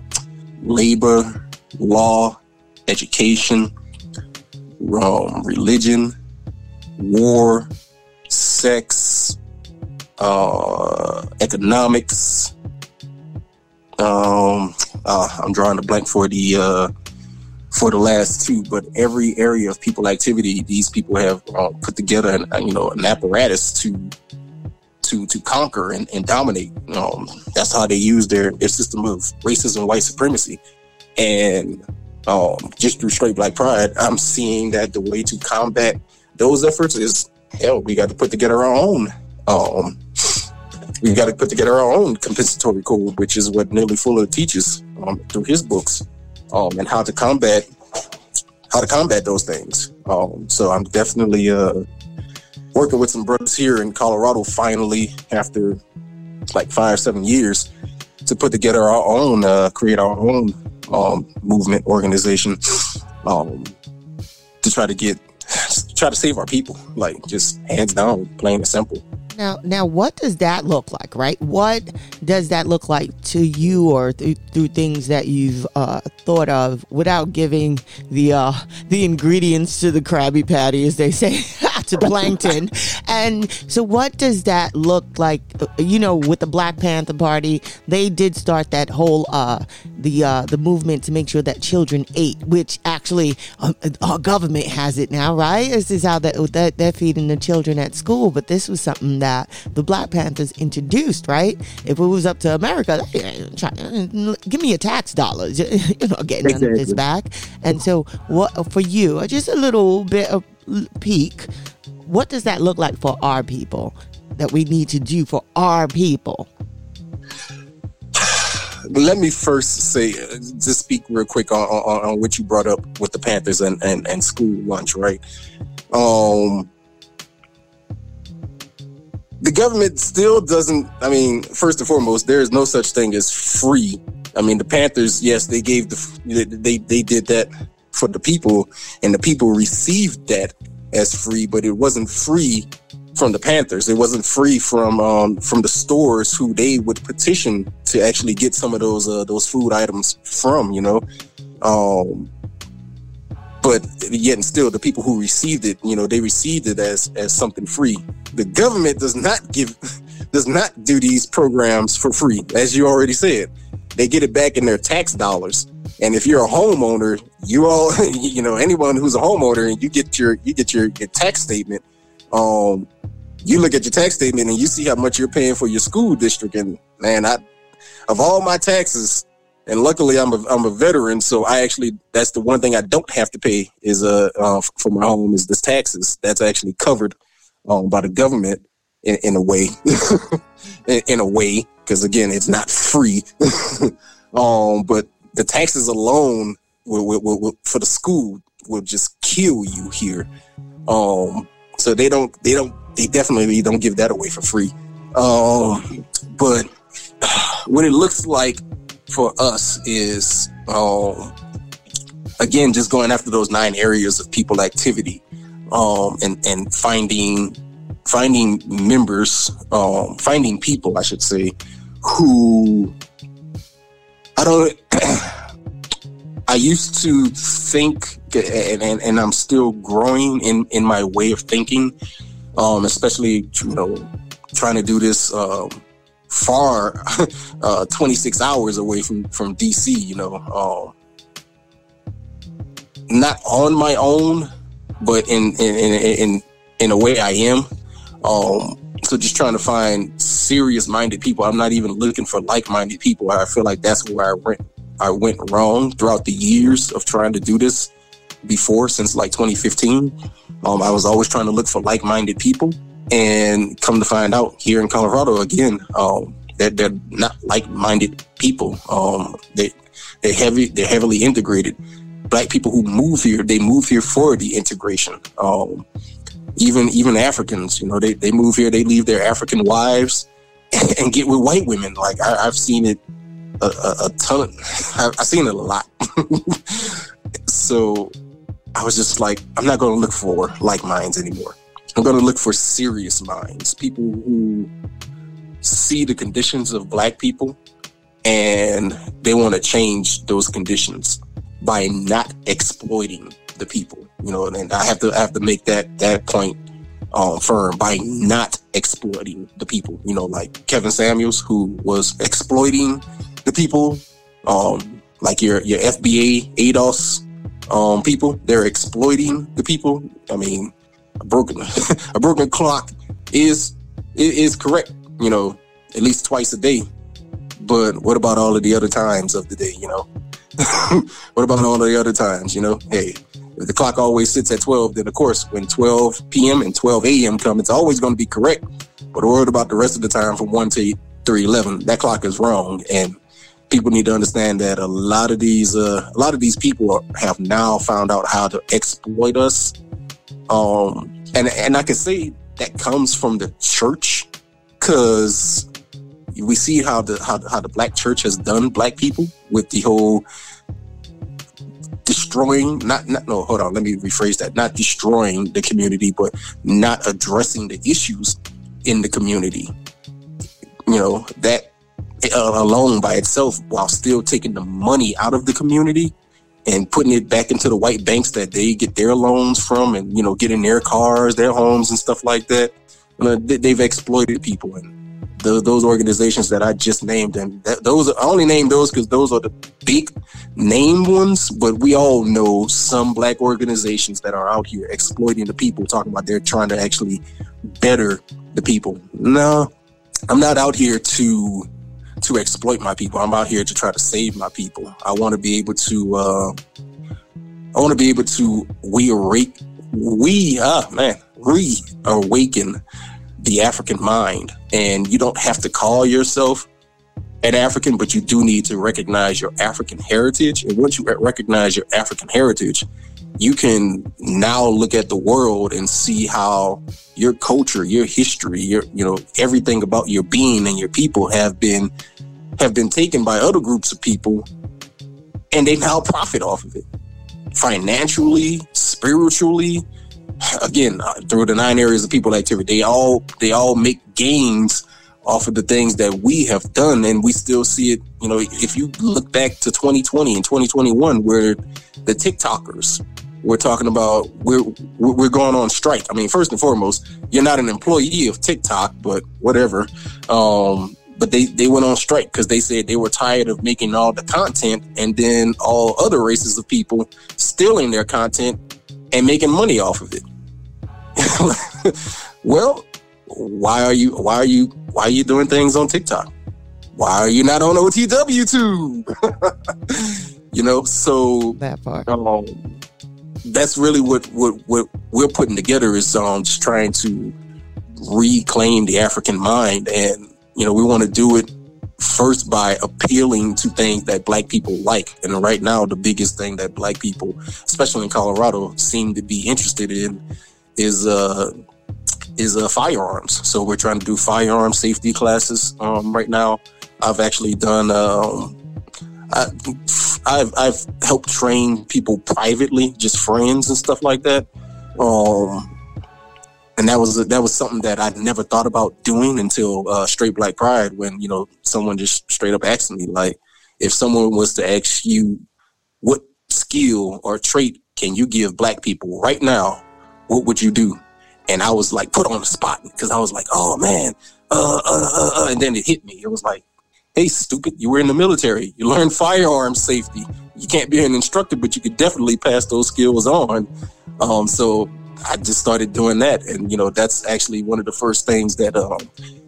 labor, law, education, um, religion, war, sex, uh, economics. Um, uh, I'm drawing a blank for the uh, for the last two, but every area of people activity, these people have uh, put together, an, you know, an apparatus to to to conquer and, and dominate. Um, that's how they use their their system of racism, white supremacy, and um, just through straight black pride, I'm seeing that the way to combat those efforts is hell. We got to put together our own. Um, we got to put together our own compensatory code, which is what Neely Fuller teaches um, through his books, um, and how to combat how to combat those things. Um, so I'm definitely uh, working with some brothers here in Colorado finally after like five, seven years to put together our own, uh, create our own um, movement organization um, to try to get, try to save our people, like just hands down, plain and simple. Now, now, what does that look like, right? What does that look like to you, or th- through things that you've uh, thought of, without giving the uh, the ingredients to the Krabby Patty, as they say? to plankton. And so, what does that look like? Uh, You know, with the Black Panther Party, they did start that whole uh, the uh, the movement to make sure that children ate, which actually um, our government has it now, right? This is how that, that they're feeding the children at school. But this was something that the Black Panthers introduced, right? If it was up to America, try, give me your tax dollars. You're not getting none of this back. And so, what for you? Just a little bit of peek. What does that look like for our people? That we need to do for our people. let me first say, just speak real quick on, on, on what you brought up with the Panthers and, and, and school lunch, right? Um, the government still doesn't. I mean, first and foremost, there is no such thing as free. I mean, the Panthers, yes, they gave the they they did that for the people, and the people received that as free, but it wasn't free from the Panthers. It wasn't free from um, from the stores who they would petition to actually get some of those uh, those food items from. You know, um, but yet and still, the people who received it, you know, they received it as as something free. The government does not give does not do these programs for free, as you already said. They get it back in their tax dollars. And if you're a homeowner, you all, you know, anyone who's a homeowner and you get your you get your, your tax statement, um, you look at your tax statement and you see how much you're paying for your school district. And man, I of all my taxes, and luckily I'm a I'm a veteran, so I actually that's the one thing I don't have to pay is uh, uh for my home is this taxes. That's actually covered um by the government in, in a way, in, in a way, because again, it's not free. um, but the taxes alone will, will, will, for the school will just kill you here. Um, so they don't, they don't, they definitely don't give that away for free. Um, but what it looks like for us is, um, again, just going after those nine areas of people activity, um, and and finding finding members, um, finding people, I should say, who I don't. I used to think, and, and, and I'm still growing in, in my way of thinking, um, especially, you know, trying to do this um, far, uh, 26 hours away from, from DC, you know. Um, not on my own, but in, in, in, in, in a way I am. Um, so just trying to find serious minded people. I'm not even looking for like minded people. I feel like that's where I went I went wrong throughout the years of trying to do this before since like 2015. Um, I was always trying to look for like minded people and come to find out here in Colorado again, um, that they're not like minded people. Um, they they're heavy they're heavily integrated. Black people who move here, they move here for the integration. Um, even even Africans, you know, they, they move here, they leave their African wives and get with white women. Like I, I've seen it a, a, a ton. I've, I've seen it a lot. so I was just like, I'm not going to look for like minds anymore. I'm going to look for serious minds, people who see the conditions of black people and they want to change those conditions by not exploiting the people. You know, and I have to I have to make that that point um, firm by not exploiting the people. You know, like Kevin Samuels, who was exploiting the people, um, like your your FBA ADOS um, people. They're exploiting the people. I mean, a broken a broken clock is is is correct. You know, at least twice a day. But what about all of the other times of the day? You know, what about all of the other times? You know, hey, if the clock always sits at 12, then of course, when 12 p.m. and 12 a.m. come, it's always going to be correct. But what about the rest of the time from 1 to 311? That clock is wrong. And people need to understand that a lot of these, uh, a lot of these people have now found out how to exploit us. Um, and, and I can say that comes from the church because we see how the how, how the black church has done black people with the whole destroying not not no hold on let me rephrase that. Not destroying the community but not addressing the issues in the community. You know that uh, alone by itself while still taking the money out of the community and putting it back into the white banks that they get their loans from and you know getting their cars their homes and stuff like that they've exploited people and the, those organizations that I just named, and that, those I only named those because those are the big named ones. But we all know some black organizations that are out here exploiting the people, talking about they're trying to actually better the people. No, I'm not out here to to exploit my people. I'm out here to try to save my people. I want to be able to. Uh, I want to be able to we awake, we ah man, re awaken the African mind. And you don't have to call yourself an African, but you do need to recognize your African heritage. And once you recognize your African heritage, you can now look at the world and see how your culture, your history, your you know everything about your being and your people have been have been taken by other groups of people, and they now profit off of it financially, spiritually, again uh, through the nine areas of people activity they all they all make gains off of the things that we have done and we still see it you know if you look back to 2020 and 2021 where the tiktokers we're talking about we're we're going on strike i mean first and foremost you're not an employee of tiktok but whatever um but they they went on strike because they said they were tired of making all the content and then all other races of people stealing their content and making money off of it. well, why are you why are you why are you doing things on TikTok? Why are you not on OTW too? you know, so that part. Um, that's really what, what what we're putting together is um just trying to reclaim the African mind and you know we want to do it first by appealing to things that black people like. And right now, the biggest thing that black people, especially in Colorado, seem to be interested in is uh is uh, firearms. So we're trying to do firearm safety classes um, right now. I've actually done. Um, I, I've I've helped train people privately, just friends and stuff like that. Um, and that was that was something that I'd never thought about doing until uh, Straight Black Pride. When you know someone just straight up asked me, like, if someone was to ask you, what skill or trait can you give Black people right now? What would you do? And I was like put on the spot because I was like, oh man, uh, uh, uh, uh, and then it hit me. It was like, hey, stupid, you were in the military. You learned firearm safety. You can't be an instructor, but you could definitely pass those skills on. Um, so I just started doing that, and you know that's actually one of the first things that um,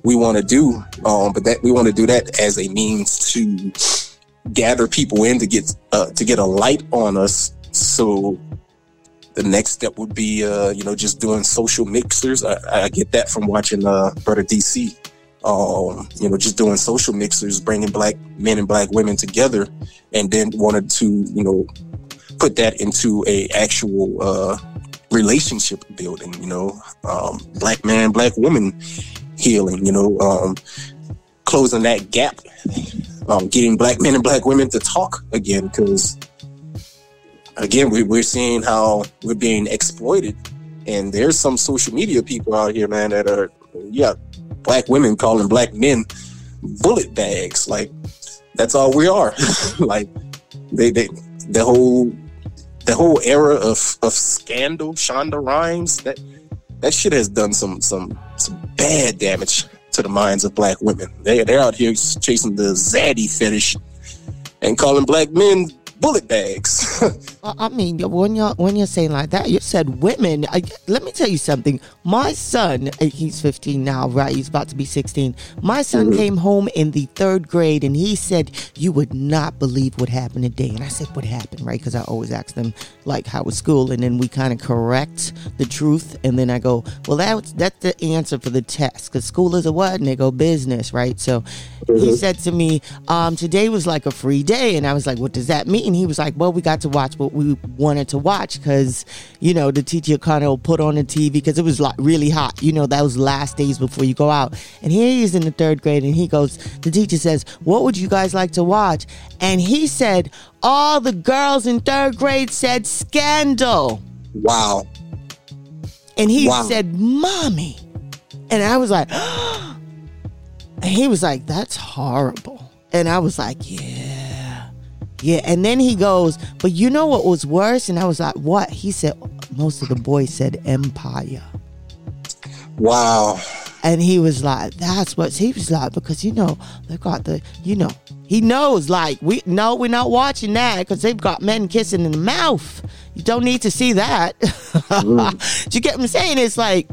we want to do. Um, but that we want to do that as a means to gather people in to get uh, to get a light on us. So the next step would be, uh, you know, just doing social mixers. I, I get that from watching uh, Brother DC. Um, you know, just doing social mixers, bringing black men and black women together, and then wanted to, you know, put that into a actual uh, relationship building. You know, um, black man, black woman healing. You know, um, closing that gap, um, getting black men and black women to talk again because again, we, we're seeing how we're being exploited. And there's some social media people out here, man, that are, yeah, black women calling black men bullet bags. Like, that's all we are. like, they, they, the whole, the whole era of, of scandal, Shonda Rhimes, that, that shit has done some, some, some bad damage to the minds of black women. They, they're out here chasing the zaddy fetish and calling black men bullet bags. I mean, when you're when you're saying like that, you said women. I, let me tell you something. My son, uh, he's 15 now, right? He's about to be 16. My son Mhm. came home in the third grade, and he said, "You would not believe what happened today." And I said, "What happened?" Right? Because I always ask them like, "How was school?" And then we kind of correct the truth, and then I go, "Well, that's that's the answer for the test, because school is a what?" And they go, "Business," right? So he said to me, um, "Today was like a free day," and I was like, "What does that mean?" He was like, "Well, we got to watch what we wanted to watch because you know the teacher kind of put on the TV because it was like really hot. You know, that was last days before you go out." And here he is in the third grade, and he goes, the teacher says, "What would you guys like to watch?" And he said, "All the girls in third grade said Scandal." Wow. And he Wow. said, Mommy. And I was like, and he was like, That's horrible. And I was like, Yeah. Yeah, and then he goes, but you know what was worse? And I was like, what? He said, most of the boys said empire. Wow. And he was like, that's what he was like, because you know, they got the, you know, he knows, like, we no, we're not watching that because they've got men kissing in the mouth. You don't need to see that. Mm. Do you get what I'm saying? It's like,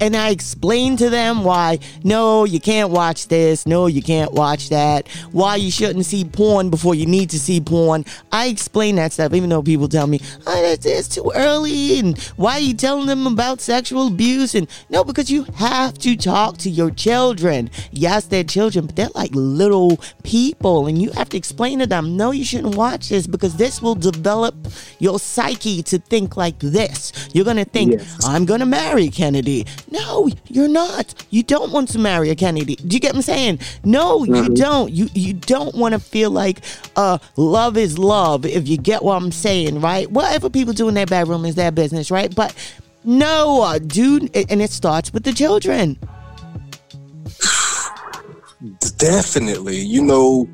and I explained to them why no, you can't watch this, no, you can't watch that, why you shouldn't see porn before you need to see porn. I explain that stuff, even though people tell me, oh, that's, that's too early, and why are you telling them about sexual abuse? And no, because you have to talk to your children. Yes, they're children, but they're like little people, and you have to explain to them, no, you shouldn't watch this because this will develop your psyche to think like this. You're gonna think, Yes. I'm gonna marry Kennedy. No, you're not. You don't want to marry a Kennedy. Do you get what I'm saying? No, you don't. You you don't want to feel like uh love is love if you get what I'm saying, right? Whatever people do in their bedroom is their business, right? But no, uh, dude, and it starts with the children. Definitely. You know,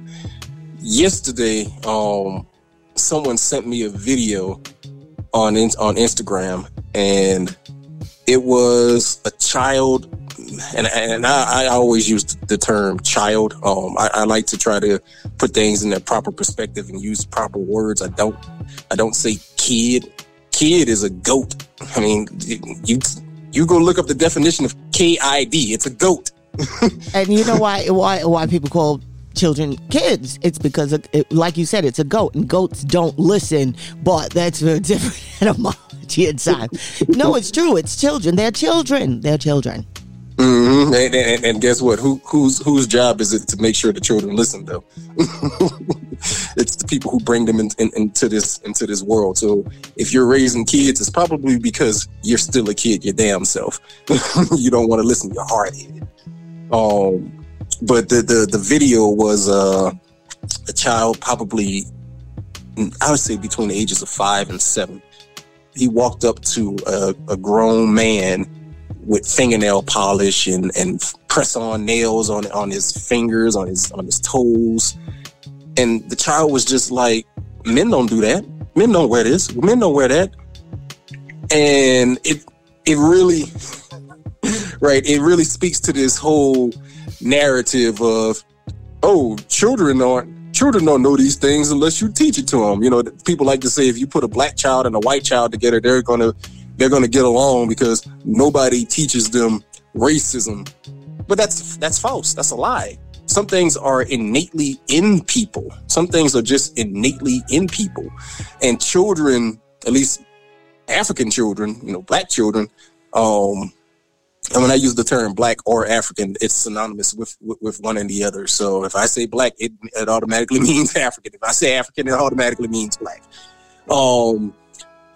yesterday, um, someone sent me a video on on Instagram, and it was a child, and and I, I always use the term child. Um, I, I like to try to put things in their proper perspective and use proper words. I don't I don't say kid. Kid is a goat. I mean, you you go look up the definition of KID. It's a goat. And you know why why why people call children kids? It's because of, it, like you said, it's a goat, and goats don't listen. But that's a different etymology inside. no, it's true. It's children. They're children. They're children. hmm And, and, and guess what? Who whose whose job is it to make sure the children listen? Though it's the people who bring them in, in, into this into this world. So if you're raising kids, it's probably because you're still a kid, your damn self. you don't want to listen. You're hard headed. Um, but the the the video was uh, a child, probably I would say between the ages of five and seven. He walked up to a, a grown man with fingernail polish and, and press on nails on on his fingers, on his on his toes. And the child was just like, Men don't do that. Men don't wear this. Men don't wear that. And it it really right, it really speaks to this whole narrative of oh, children aren't children don't know these things unless you teach it to them. You know, people like to say if you put a black child and a white child together, they're gonna they're gonna get along because nobody teaches them racism. But that's that's false. That's a lie. Some things are innately in people. Some things are just innately in people. And children, at least African children, you know, black children, um, and when I use the term black or African, it's synonymous with, with, with one and the other. So if I say black, it, it automatically means African. If I say African, it automatically means black. Um,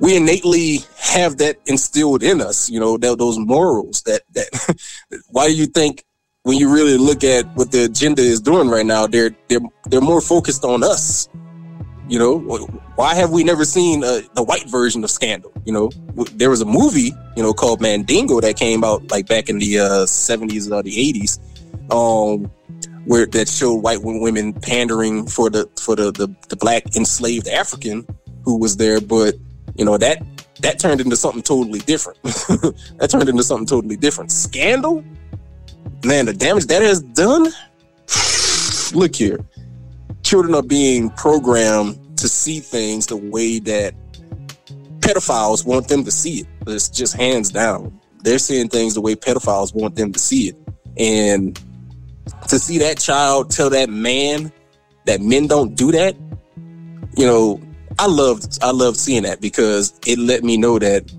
we innately have that instilled in us, you know, that, those morals that, that, why do you think when you really look at what the agenda is doing right now, they're, they're, they're more focused on us. You know, why have we never seen uh, the white version of Scandal? You know, there was a movie, you know, called Mandingo that came out like back in the uh, 70s or the 80s, um, where that showed white women pandering for the for the, the the black enslaved African who was there, but you know that that turned into something totally different. that turned into something totally different. Scandal, man, the damage that has done. Look here, children are being programmed to see things the way that pedophiles want them to see it. It's just hands down. They're seeing things the way pedophiles want them to see it. And to see that child tell that man that men don't do that, you know, I loved I loved seeing that because it let me know that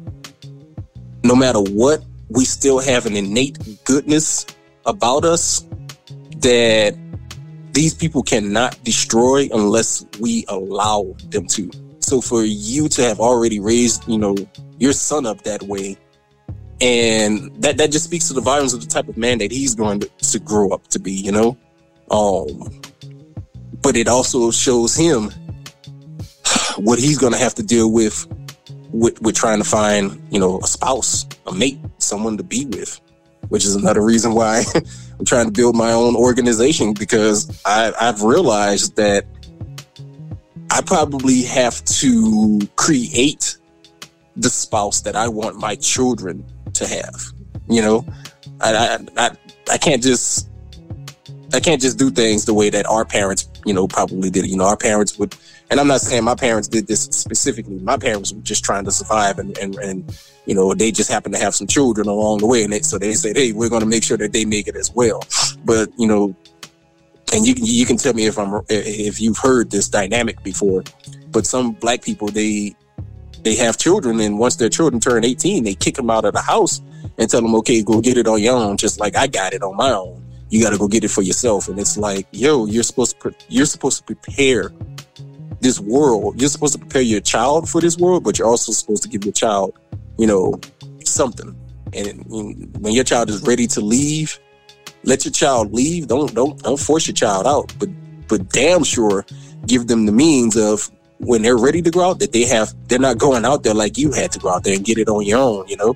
no matter what, we still have an innate goodness about us that these people cannot destroy unless we allow them to. So for you to have already raised, you know, your son up that way, and that that just speaks to the violence of the type of man that he's going to, to grow up to be, you know. Um, but it also shows him what he's going to have to deal with, with with trying to find, you know, a spouse, a mate, someone to be with, which is another reason why I'm trying to build my own organization because I, I've realized that I probably have to create the spouse that I want my children to have. You know, I I I, I can't just I can't just do things the way that our parents, you know, probably did. You know, our parents would, and I'm not saying my parents did this specifically. My parents were just trying to survive, and and and you know, they just happen to have some children along the way, and they, so they said, hey, we're going to make sure that they make it as well. But you know, and you can you can tell me if I'm if you've heard this dynamic before, but some black people they they have children, and once their children turn 18, they kick them out of the house and tell them, okay, go get it on your own, just like I got it on my own you got to go get it for yourself. And it's like, yo, you're supposed to pre- you're supposed to prepare this world. You're supposed to prepare your child for this world, but you're also supposed to give your child, you know, something. And when your child is ready to leave, let your child leave. Don't don't don't force your child out, but but damn sure give them the means of when they're ready to go out that they have they're not going out there like you had to go out there and get it on your own, you know.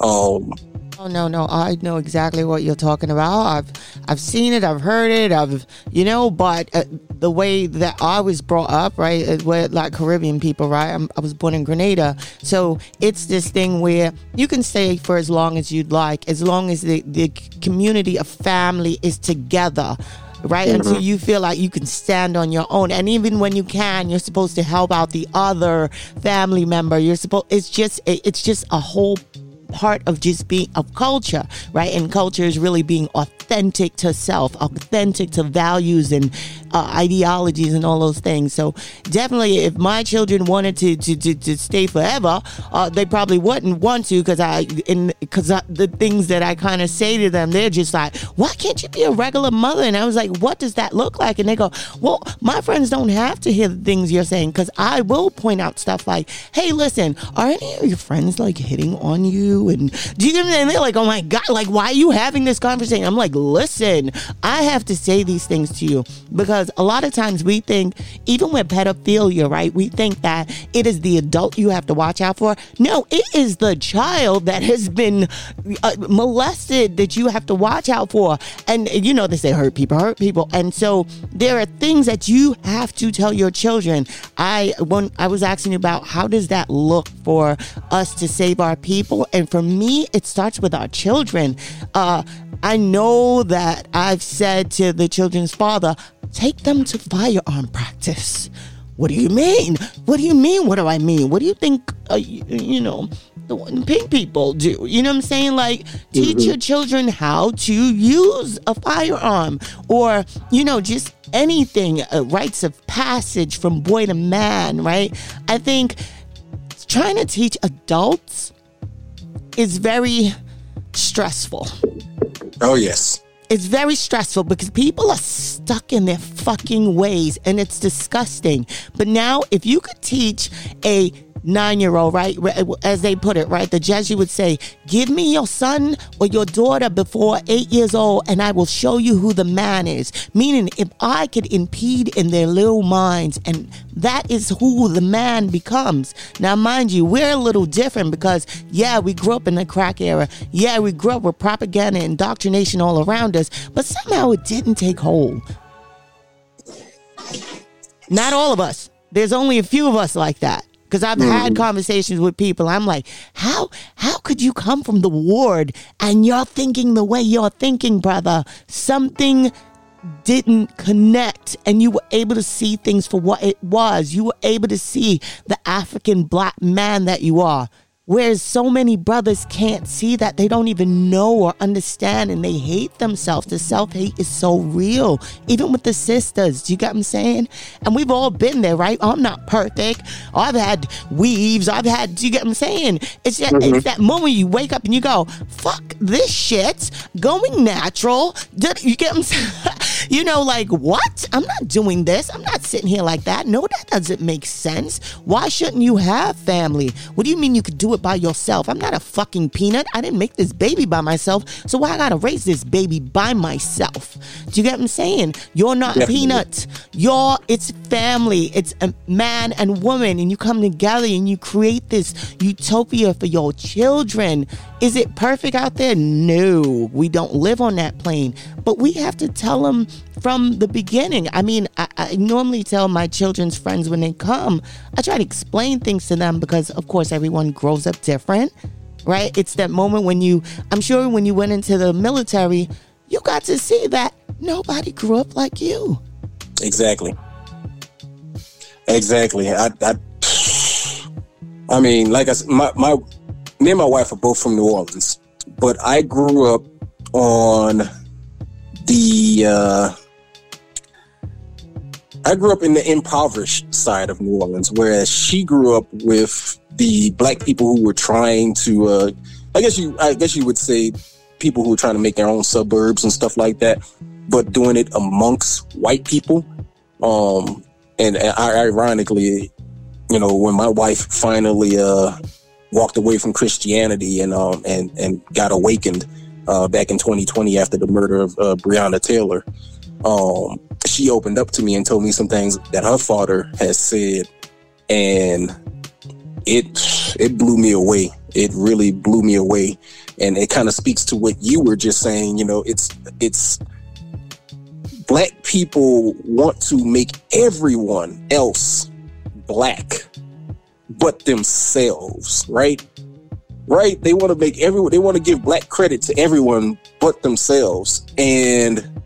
Um Oh no, no, I know exactly what you're talking about. I've I've seen it, I've heard it, I've you know, but uh, the way that I was brought up, right, uh, we're like Caribbean people, right? I'm, i was born in Grenada, so it's this thing where you can stay for as long as you'd like, as long as the the community of family is together right? Mm-hmm. Until you feel like you can stand on your own. And even when you can, you're supposed to help out the other family member. You're supposed, it's just, it's just a whole part of just being of culture, right? And culture is really being authentic to self, authentic to values and uh, ideologies and all those things. So definitely, if my children wanted to to, to, to stay forever, uh, they probably wouldn't want to because I in because the things that I kind of say to them, they're just like, "Why can't you be a regular mother?" And I was like, "What does that look like?" And they go, "Well, my friends don't have to hear the things you're saying because I will point out stuff like, "Hey, listen, are any of your friends like hitting on you?" And do you? And they're like, "Oh my god, like why are you having this conversation?" I'm like, "Listen, I have to say these things to you because." Because a lot of times we think, even with pedophilia, right, we think that it is the adult you have to watch out for. No, it is the child that has been uh, molested that you have to watch out for. And you know, they say hurt people, hurt people. And so there are things that you have to tell your children. I when I was asking about how does that look for us to save our people, and for me, it starts with our children. Uh, I know that I've said to the children's father, Take them to firearm practice. What do you mean? What do you mean? What do I mean? What do you think, uh, you, you, know, the pink people do? You know what I'm saying? Like, teach mm-hmm. your children how to use a firearm or, you know, just anything, uh, rites of passage from boy to man, right? I think trying to teach adults is very stressful. Oh, yes it's very stressful because people are stuck in their fucking ways and it's disgusting. But now, if you could teach a nine year old, right? As they put it, right? The Jesuit would say, Give me your son or your daughter before eight years old, and I will show you who the man is. Meaning, if I could impede in their little minds, and that is who the man becomes. Now, mind you, we're a little different because, yeah, we grew up in the crack era. Yeah, we grew up with propaganda and indoctrination all around us, but somehow it didn't take hold. Not all of us. There's only a few of us like that because I've mm. had conversations with people. I'm like, how how could you come from the ward and you're thinking the way you're thinking, brother? Something didn't connect and you were able to see things for what it was. You were able to see the African black man that you are. Whereas so many brothers can't see that, they don't even know or understand and they hate themselves. The self hate is so real, even with the sisters. Do you get what I'm saying? And we've all been there, right? I'm not perfect. I've had weaves. I've had, do you get what I'm saying? It's that, mm-hmm. it's that moment you wake up and you go, fuck this shit, going natural. You get what I'm saying? You know, like, what? I'm not doing this. I'm not sitting here like that. No, that doesn't make sense. Why shouldn't you have family? What do you mean you could do it by yourself? I'm not a fucking peanut. I didn't make this baby by myself. So why I gotta raise this baby by myself? Do you get what I'm saying? You're not yeah. peanut. You're, it's family. It's a man and woman, and you come together and you create this utopia for your children. Is it perfect out there? No, we don't live on that plane. But we have to tell them from the beginning. I mean, I, I normally tell my children's friends when they come, I try to explain things to them because, of course, everyone grows up different, right? It's that moment when you, I'm sure when you went into the military, you got to see that nobody grew up like you. Exactly. Exactly. I, I, I mean, like I said, my, my, me and my wife are both from New Orleans, but I grew up on the, uh, I grew up in the impoverished side of New Orleans, whereas she grew up with the black people who were trying to, uh, I guess you, I guess you would say, people who were trying to make their own suburbs and stuff like that, but doing it amongst white people. Um, and, ironically, you know, when my wife finally uh, walked away from Christianity and um, and and got awakened uh, back in 2020 after the murder of uh, Breonna Taylor, um, she opened up to me and told me some things that her father has said, and it it blew me away. It really blew me away, and it kind of speaks to what you were just saying. You know, it's it's black people want to make everyone else black but themselves, right? Right? They want to make everyone they want to give black credit to everyone but themselves. And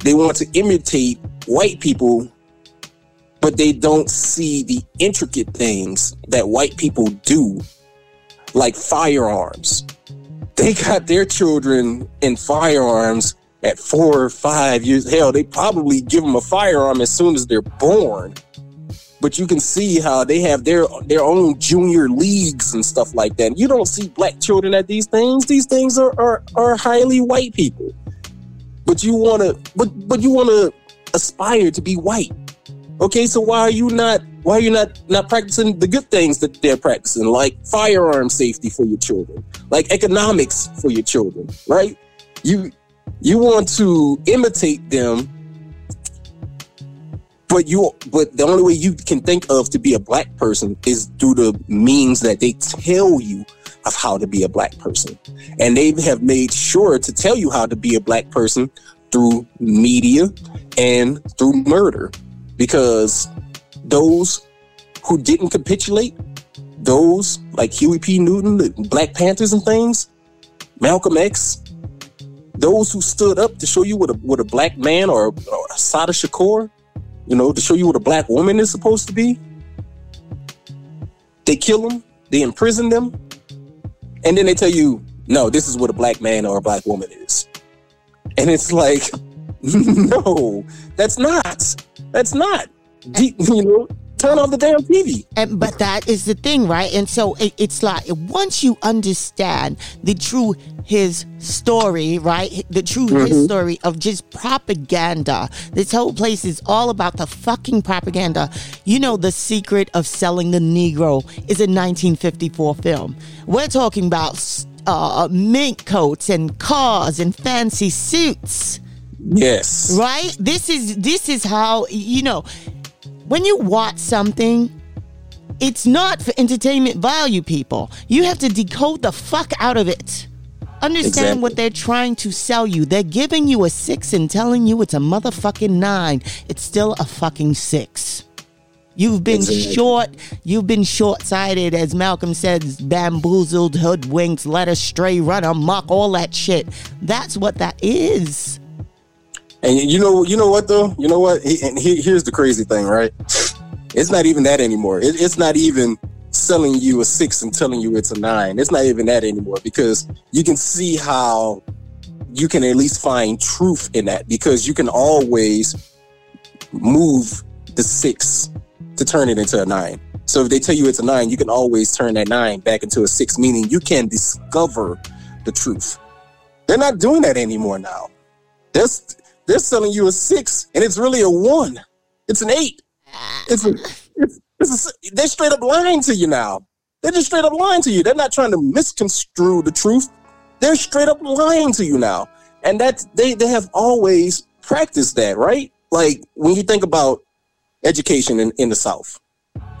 they want to imitate white people, but they don't see the intricate things that white people do, like firearms. They got their children in firearms at four or five years. Hell, they probably give them a firearm as soon as they're born. But you can see how they have their their own junior leagues and stuff like that. You don't see black children at these things. These things are are, are highly white people. But you wanna but but you wanna aspire to be white. Okay, so why are you not why are you not not practicing the good things that they're practicing, like firearm safety for your children, like economics for your children, right? You you want to imitate them but you but the only way you can think of to be a black person is through the means that they tell you of how to be a black person and they have made sure to tell you how to be a black person through media and through murder because those who didn't capitulate those like Huey P. Newton, the Black Panthers and things, Malcolm X, those who stood up to show you what a what a black man or, or Assata Shakur, you know, to show you what a black woman is supposed to be. They kill them, they imprison them, and then they tell you, no, this is what a black man or a black woman is. And it's like, no, that's not. That's not. You know, turn off the damn TV. And but that is the thing, right? And so it, it's like once you understand the true his story, right? The true his Mhm. story of just propaganda. This whole place is all about the fucking propaganda. You know, the secret of selling the Negro is a 1954 film. We're talking about uh, mink coats and cars and fancy suits Yes. right this is this is how you know when you watch something it's not for entertainment value people you have to decode the fuck out of it understand what they're trying to sell you they're giving you a six and telling you it's a motherfucking nine it's still a fucking six You've been Exactly. short, you've been short sighted, as Malcolm says, bamboozled, hoodwinked, led astray, run amok, all that shit. That's what that is. And you know, you know what though? You know what? He, and he, here's the crazy thing, right? It's not even that anymore. It, it's not even selling you a six and telling you it's a nine. It's not even that anymore because you can see how you can at least find truth in that because you can always move the six to turn it into a nine. So if they tell you it's a nine, you can always turn that nine back into a six, meaning you can discover the truth. They're not doing that anymore now. They're, they're selling you a six and it's really a one. It's an eight. It's a, it's, it's a, they're straight up lying to you now. They're just straight up lying to you. They're not trying to misconstrue the truth. They're straight up lying to you now. And that they they have always practiced that, right? Like when you think about education in, in the South,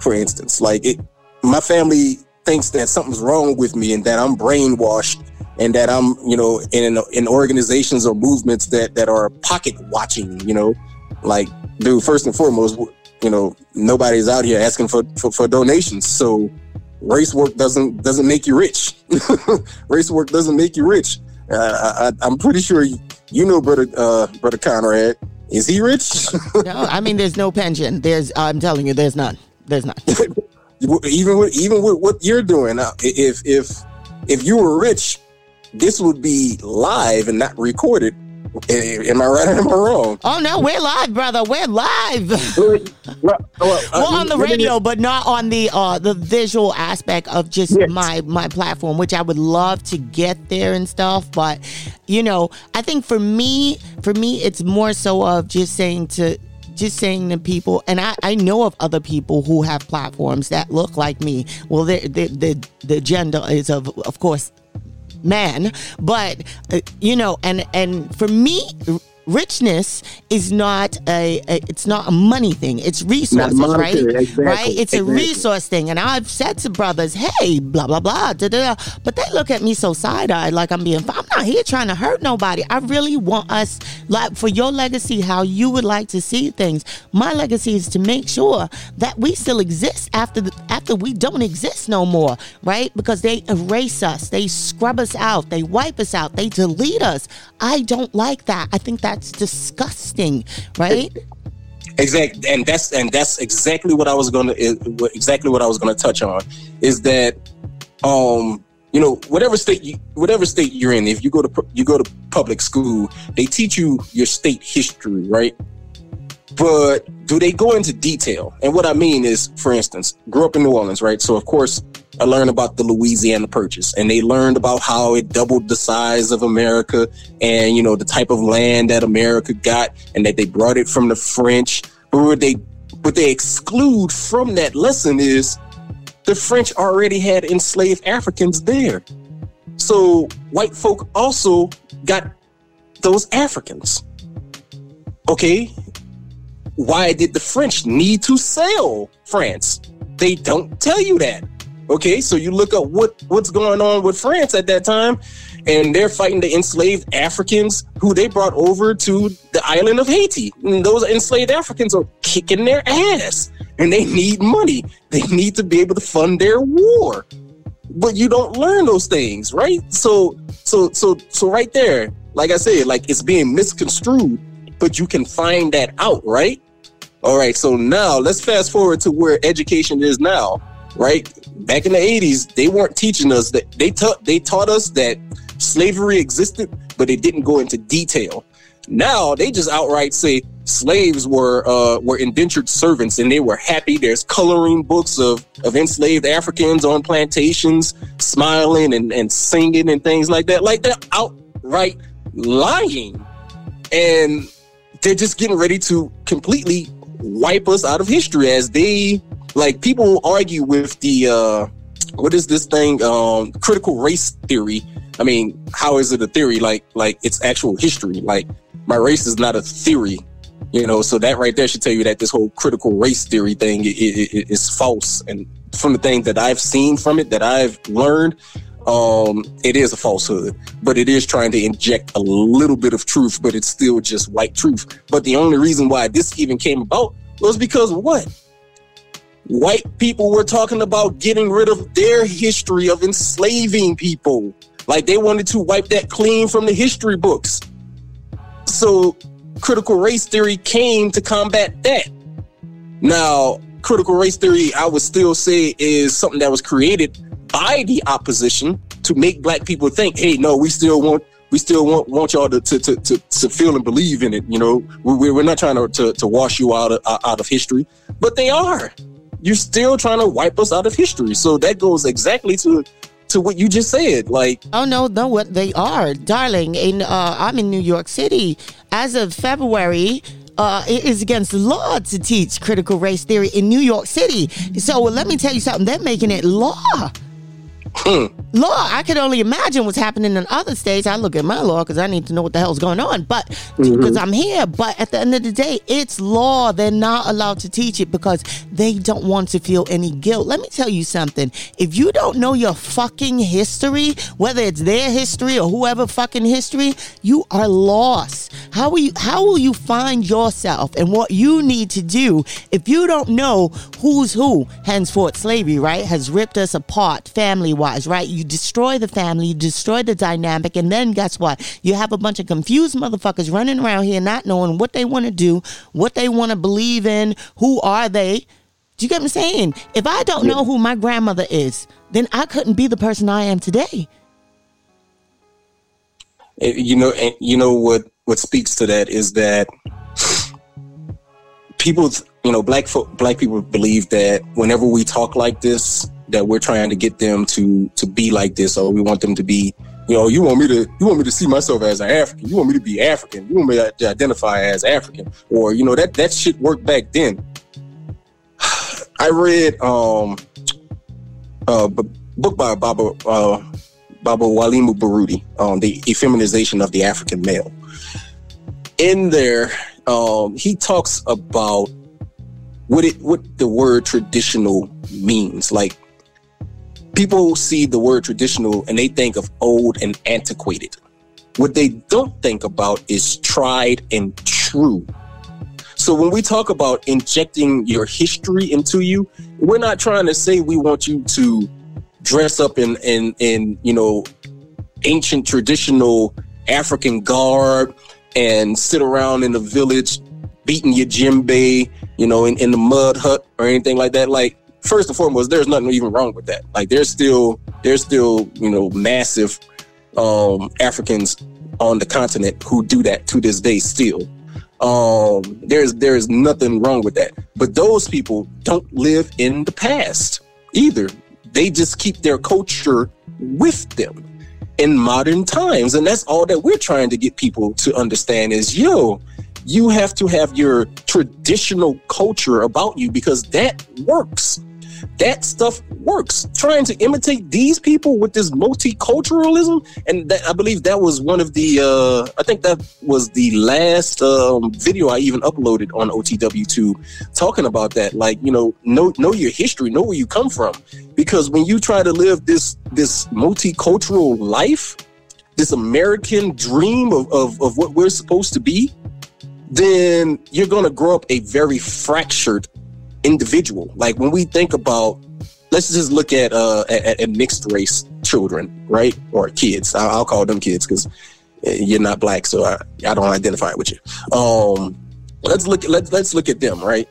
for instance, like it my family thinks that something's wrong with me and that I'm brainwashed and that I'm, you know, in in organizations or movements that that are pocket watching, you know, like, dude, first and foremost, you know, nobody's out here asking for for, for donations, so race work doesn't doesn't make you rich. race work doesn't make you rich. Uh, I, am pretty sure you, you know, brother, uh, brother Conrad. Is he rich? no, I mean, there's no pension. There's, I'm telling you, there's none. There's none. even with even with what you're doing, uh, if if if you were rich, this would be live and not recorded. Am I right or am I wrong? Oh no, we're live, brother. We're live. well, on the radio, but not on the uh the visual aspect of just yes. my my platform, which I would love to get there and stuff. But you know, I think for me, for me, it's more so of just saying to just saying to people, and I, I know of other people who have platforms that look like me. Well, the the the gender is of of course man but uh, you know and and for me richness is not a, a, it's not a money thing. It's resources right? Exactly. right it's exactly. a resource thing. And i've said to brothers hey blah blah blah da, da, da. but they look at me so side-eyed like i'm being i'm not here trying to hurt nobody. I really want us like for your legacy how you would like to see things. My legacy is to make sure that we still exist after the, after we don't exist no more right? Because they erase us. They scrub us out. They wipe us out. They delete us. I don't like that. I think that that's disgusting, right? Exactly, and that's and that's exactly what I was gonna exactly what I was gonna touch on is that um you know whatever state you whatever state you're in if you go to you go to public school they teach you your state history right? But do they go into detail? And what i mean is for instance grew up in new orleans right? So of course Uh, I learned about the Louisiana Purchase, and they learned about how it doubled the size of America, and you know the type of land that America got, and that they brought it from the French. But what they what they exclude from that lesson is the French already had enslaved Africans there, so white folk also got those Africans. Okay, why did the French need to sell France? They don't tell you that. Okay, so you look up what what's going on with France at that time, and they're fighting the enslaved Africans who they brought over to the island of Haiti. And those enslaved Africans are kicking their ass, and they need money. They need to be able to fund their war. But you don't learn those things, right? So, so, so, so, right there, like I said, like it's being misconstrued, but you can find that out, right? All right. So now let's fast forward to where education is now right? Back in the 80s, they weren't teaching us that they taught they taught us that slavery existed, but they didn't go into detail. Now they just outright say slaves were uh, were indentured servants and they were happy. There's coloring books of, of enslaved Africans on plantations smiling and, and singing and things like that. Like they're outright lying. And they're just getting ready to completely wipe us out of history as they like people argue with the uh what is this thing? Um critical race theory. I mean how is it a theory? Like like it's actual history. Like my race is not a theory you know? So that right there should tell you that this whole critical race theory thing is false. And from the things that i've seen from it that i've learned um it is a falsehood. But it is trying to inject a little bit of truth but it's still just white truth. But the only reason why this even came about was because of what white people were talking about getting rid of their history of enslaving people. Like they wanted to wipe that clean from the history books. So critical race theory came to combat that. Now, critical race theory, I would still say, is something that was created by the opposition to make black people think, hey, no, we still want we still want want y'all to to, to, to, to feel and believe in it. You know, we're, we're not trying to, to, to wash you out of, out of history, but they are you're still trying to wipe us out of history. So that goes exactly to to what you just said. Like, oh no, no, what they are, darling. In uh, I'm in New York City as of February. Uh, it is against law to teach critical race theory in New York City. So well, let me tell you something. They're making it law. Hmm. Law, I could only imagine what's happening in other states. I look at my law because I need to know what the hell's going on. But because mm-hmm. I'm here, but at the end of the day, it's law. They're not allowed to teach it because they don't want to feel any guilt. Let me tell you something. If you don't know your fucking history, whether it's their history or whoever fucking history, you are lost. How will you how will you find yourself and what you need to do if you don't know who's who? Henceforth slavery, right, has ripped us apart family wise, right? You destroy the family, you destroy the dynamic, and then guess what? You have a bunch of confused motherfuckers running around here not knowing what they want to do, what they want to believe in, who are they? Do you get what I'm saying? If I don't know who my grandmother is, then I couldn't be the person I am today. You know, you know what what speaks to that is that people, you know, black black people believe that whenever we talk like this, that we're trying to get them to to be like this, or we want them to be, you know, you want me to you want me to see myself as an African, you want me to be African, you want me to identify as African, or you know that that shit worked back then. I read um a book by Baba uh, Baba Mwalimu Baruti, um, the effeminization of the African male. In there, um, he talks about what it what the word traditional means. Like people see the word traditional and they think of old and antiquated. What they don't think about is tried and true. So when we talk about injecting your history into you, we're not trying to say we want you to dress up in in in you know ancient traditional African garb and sit around in the village beating your djembe, you know, in, in the mud hut or anything like that. Like first and foremost, there's nothing even wrong with that. Like there's still there's still you know massive um, Africans on the continent who do that to this day still. Um, there's there's nothing wrong with that. But those people don't live in the past either. They just keep their culture with them in modern times, and that's all that we're trying to get people to understand is yo. You have to have your traditional culture about you because that works that stuff works. Trying to imitate these people with this multiculturalism, and that, I believe that was one of the. Uh, I think that was the last um, video I even uploaded on OTW2, talking about that. Like you know, know know your history, know where you come from, because when you try to live this this multicultural life, this American dream of, of, of what we're supposed to be, then you're going to grow up a very fractured individual. Like when we think about, let's just look at uh at, at mixed race children, right, or kids. I'll, I'll call them kids because you're not black, so I, I don't identify with you. Um, let's look let's let's look at them, right?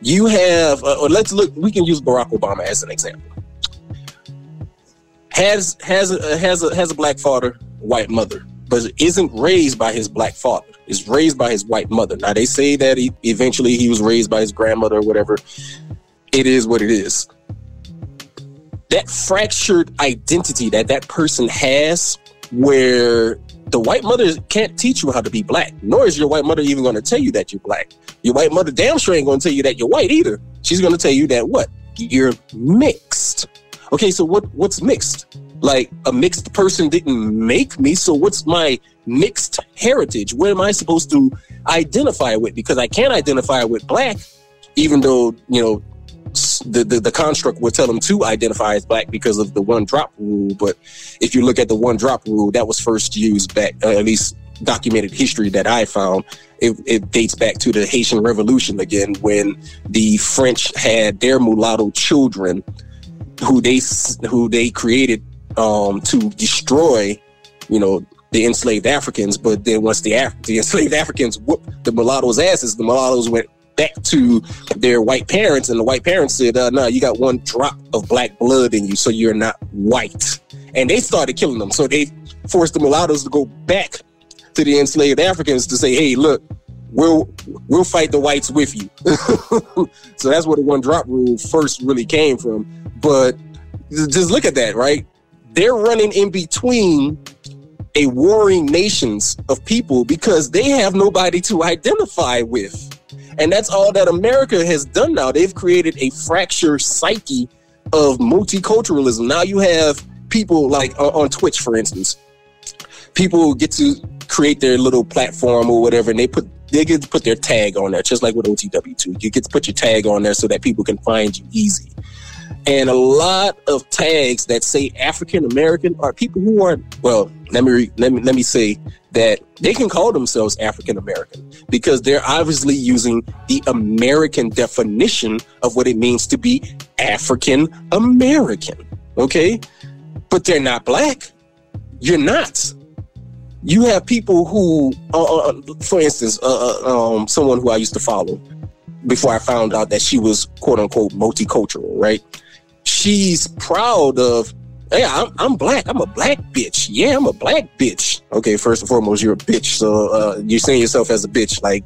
You have, uh, or let's look. We can use Barack Obama as an example. Has has a, has a has a black father, white mother, but isn't raised by his black father is raised by his white mother. Now they say that he, eventually he was raised by his grandmother or whatever. It is what it is. That fractured identity that that person has, where the white mother can't teach you how to be black, nor is your white mother even going to tell you that you're black. Your white mother damn sure ain't going to tell you that you're white either. She's going to tell you that what you're mixed. Okay, so what what's mixed? Like a mixed person didn't make me, so what's my mixed heritage? What am I supposed to identify with? Because I can't identify with black, even though, you know, the, the, the construct would tell them to identify as black because of the one drop rule. But if you look at the one drop rule, that was first used back, uh, at least documented history that I found. It, it, dates back to the Haitian Revolution again, when the French had their mulatto children, who they who they created um, to destroy, you know, the enslaved Africans. But then once the Af- the enslaved Africans whooped the mulattoes' asses, the mulattoes went back to their white parents, and the white parents said, uh, "No, you got one drop of black blood in you, so you're not white." And they started killing them. So they forced the mulattoes to go back to the enslaved Africans to say, "Hey, look." We'll we'll fight the whites with you. so that's where the one drop rule first really came from. But just look at that, right? They're running in between a warring nations of people because they have nobody to identify with. And that's all that America has done now. They've created a fractured psyche of multiculturalism. Now you have people like uh, on Twitch, for instance, people get to create their little platform or whatever, and they put they get to put their tag on there, just like with OTW2. You get to put your tag on there so that people can find you easy. And a lot of tags that say African American are people who are well. Let me re, let me let me say that they can call themselves African American because they're obviously using the American definition of what it means to be African American. Okay, but they're not black. You're not. You have people who, uh, uh, for instance, uh, uh, um, someone who I used to follow before I found out that she was quote unquote multicultural, right? She's proud of, hey, I'm, I'm black. I'm a black bitch. Yeah, I'm a black bitch. Okay, first and foremost, you're a bitch. So uh, you're seeing yourself as a bitch. Like,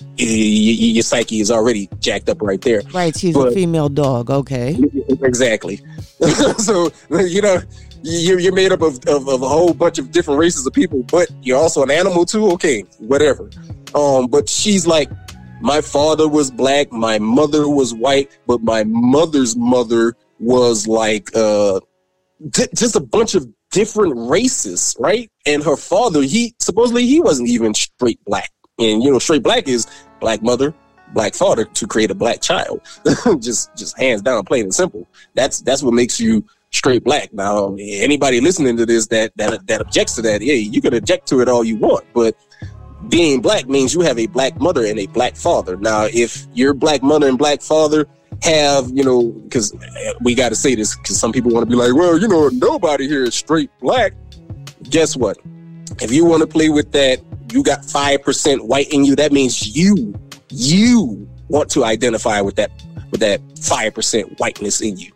y- y- your psyche is already jacked up right there. Right, she's But- a female dog. Okay. Exactly. so you know you're, you're made up of, of, of a whole bunch of different races of people, but you're also an animal too. Okay, whatever. Um, but she's like, my father was black, my mother was white, but my mother's mother was like uh, di- just a bunch of different races, right? And her father, he supposedly he wasn't even straight black, and you know, straight black is black mother, black father to create a black child. just just hands down, plain and simple. That's that's what makes you straight black. Now, anybody listening to this that that that objects to that, yeah, you can object to it all you want, but being black means you have a black mother and a black father. Now, if your black mother and black father have, you know, because eh, we got to say this because some people want to be like, well, you know, nobody here is straight black. Guess what? If you want to play with that, you got 5% white in you. That means you, you want to identify with that, with that 5% whiteness in you.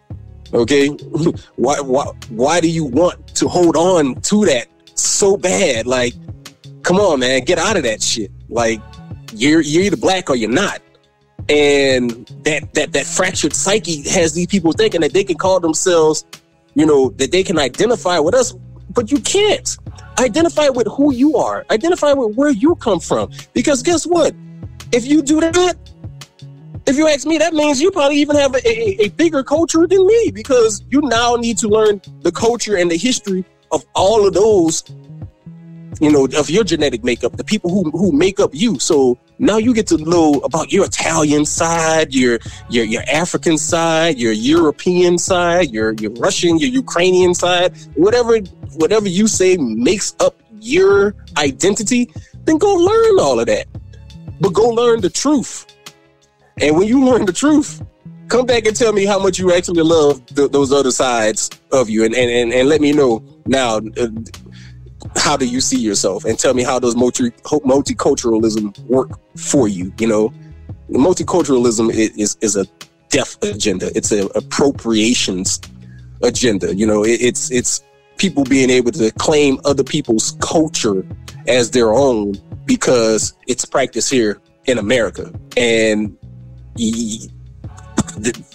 Okay. why, why, why do you want to hold on to that so bad? Like, come on, man, get out of that shit. Like, you're, you're either black or you're not. And that, that, that fractured psyche has these people thinking that they can call themselves, you know, that they can identify with us, but you can't identify with who you are, identify with where you come from. Because guess what? If you do that, if you ask me, that means you probably even have a, a, a bigger culture than me because you now need to learn the culture and the history of all of those, you know, of your genetic makeup, the people who, who make up you. So now you get to know about your Italian side, your your your African side, your European side, your your Russian, your Ukrainian side, whatever whatever you say makes up your identity, then go learn all of that. But go learn the truth. And when you learn the truth, come back and tell me how much you actually love th- those other sides of you, and and, and, and let me know now. Uh, how do you see yourself? And tell me how does multi multiculturalism work for you? You know, multiculturalism is is, a death agenda. It's an appropriations agenda. You know, it, it's it's people being able to claim other people's culture as their own because it's practiced here in America. And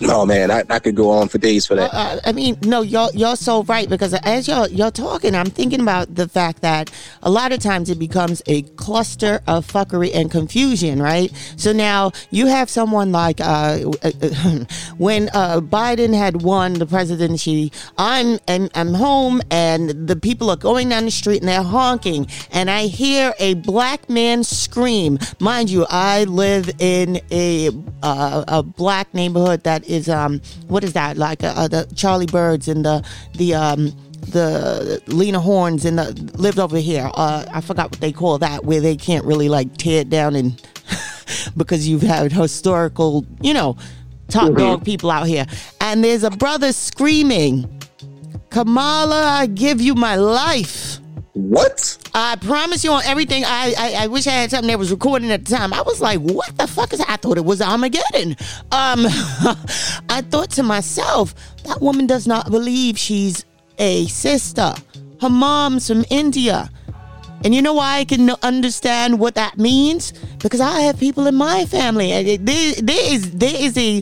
no, man, I, I could go on for days for that. Uh, I mean, no, y'all, y'all so right because as y'all, y'all talking, I'm thinking about the fact that a lot of times it becomes a cluster of fuckery and confusion, right? So now you have someone like uh, when uh, Biden had won the presidency, I'm and I'm home and the people are going down the street and they're honking, and I hear a black man scream. Mind you, I live in a uh, a black neighborhood that is um what is that like uh, uh, the Charlie Birds and the the um the Lena Hornes and the lived over here. Uh, I forgot what they call that, where they can't really like tear it down and because you've had historical, you know, top dog people out here. And there's a brother screaming, Kamala, I give you my life. What? I promise you on everything. I, I I wish I had something that was recording at the time. I was like, what the fuck is that? I thought it was Armageddon. Um, I thought to myself, that woman does not believe she's a sister. Her mom's from India. And you know why I can understand what that means? Because I have people in my family. There, there is there is a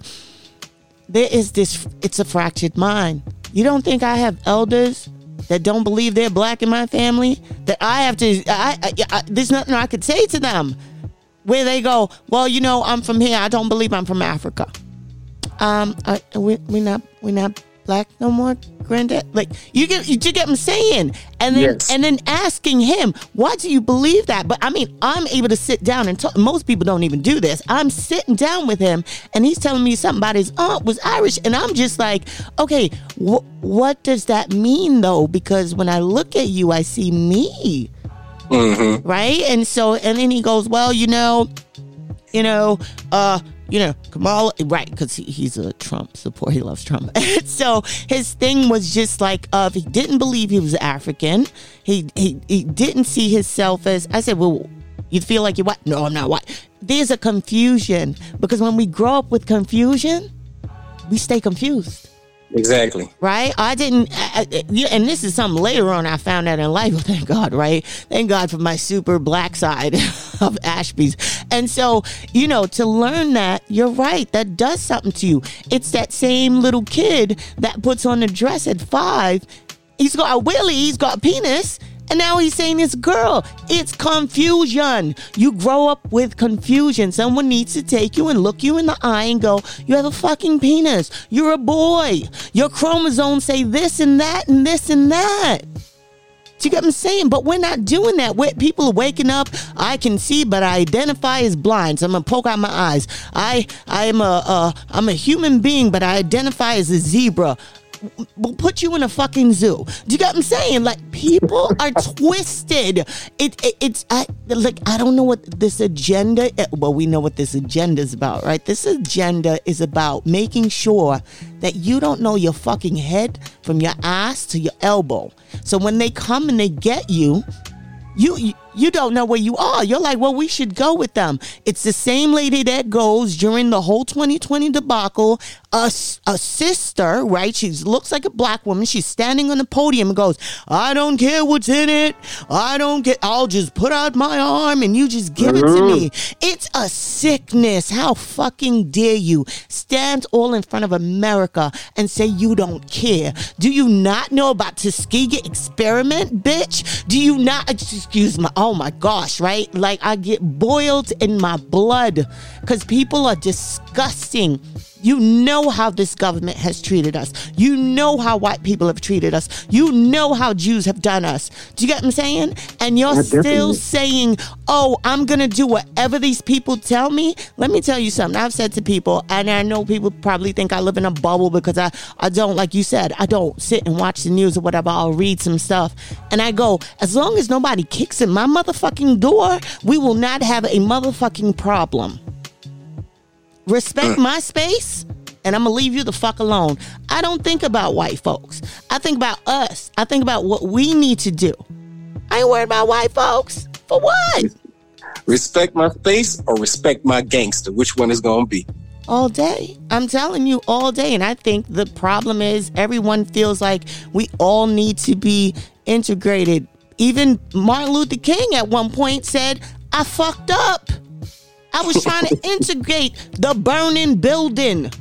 there is this it's a fractured mind. You don't think I have elders that don't believe they're black in my family? That I have to I, I, I there's nothing I could say to them where they go, "Well, you know, I'm from here. I don't believe I'm from Africa." Um, I, we we not we not black no more, granddad? Like you get you get what I'm saying? And then Yes. and then asking him, why do you believe that? But I mean, I'm able to sit down and talk. Most people don't even do this. I'm sitting down with him, and he's telling me something about his aunt was Irish, and I'm just like, okay, wh- what does that mean though? Because when I look at you, I see me Mm-hmm. right? And so, and then he goes, well, you know, you know, uh, you know, Kamala, right? Because he, he's a Trump supporter. He loves Trump. So his thing was just like, uh, he didn't believe he was African. He he he didn't see himself as. I said, well, you feel like you're white? No, I'm not white. There's a confusion because when we grow up with confusion, we stay confused Exactly. right? I didn't, uh, uh, I, I- and this is something later on I found out in life. Thank God, right? Thank God for my super black side of Ashby's. And so, you know, to learn that, you're right, that does something to you. It's that same little kid that puts on a dress at five. He's got a willy, he's got a penis. And now he's saying it's girl. It's confusion. You grow up with confusion. Someone needs to take you and look you in the eye and go, You have a fucking penis. You're a boy. Your chromosomes say this and that and this and that. Do you get what I'm saying? But we're not doing that. We're, people are waking up. I can see, but I identify as blind. So I'm gonna poke out my eyes. I I am a uh, I'm a human being, but I identify as a zebra. We'll put you in a fucking zoo. Do you get what I'm saying? Like people are twisted. It, it it's I like I don't know what this agenda. eh, Well, we know what this agenda is about, right? This agenda is about making sure that you don't know your fucking head from your ass to your elbow. So when they come and they get you, you you, you don't know where you are. You're like, well, we should go with them. It's the same lady that goes during the whole 2020 debacle. A sister, right? She looks like a black woman. She's standing on the podium and goes, I don't care what's in it. I don't get, I'll just put out my arm and you just give it to me. Mm-hmm. It's a sickness. How fucking dare you stand all in front of America and say you don't care? Do you not know about Tuskegee experiment, bitch? Do you not, excuse my, oh my gosh, right? Like I get boiled in my blood because people are disgusting. You know how this government has treated us. You know how white people have treated us. You know how Jews have done us. Do you get what I'm saying? And you're still saying, oh, I'm going to do whatever these people tell me. Let me tell you something. I've said to people, and I know people probably think I live in a bubble because I, I don't, like you said, I don't sit and watch the news or whatever. I'll read some stuff. And I go, as long as nobody kicks in my motherfucking door, we will not have a motherfucking problem respect mm. my space and I'm gonna leave you the fuck alone. I don't think about white folks. I think about us. I think about what we need to do. I ain't worried about white folks. For what? Respect my space or respect my gangster. Which one is gonna be? All day. I'm telling you, all day. And I think the problem is everyone feels like we all need to be integrated. Even Martin Luther King at one point said, I fucked up. I was trying to integrate the burning building.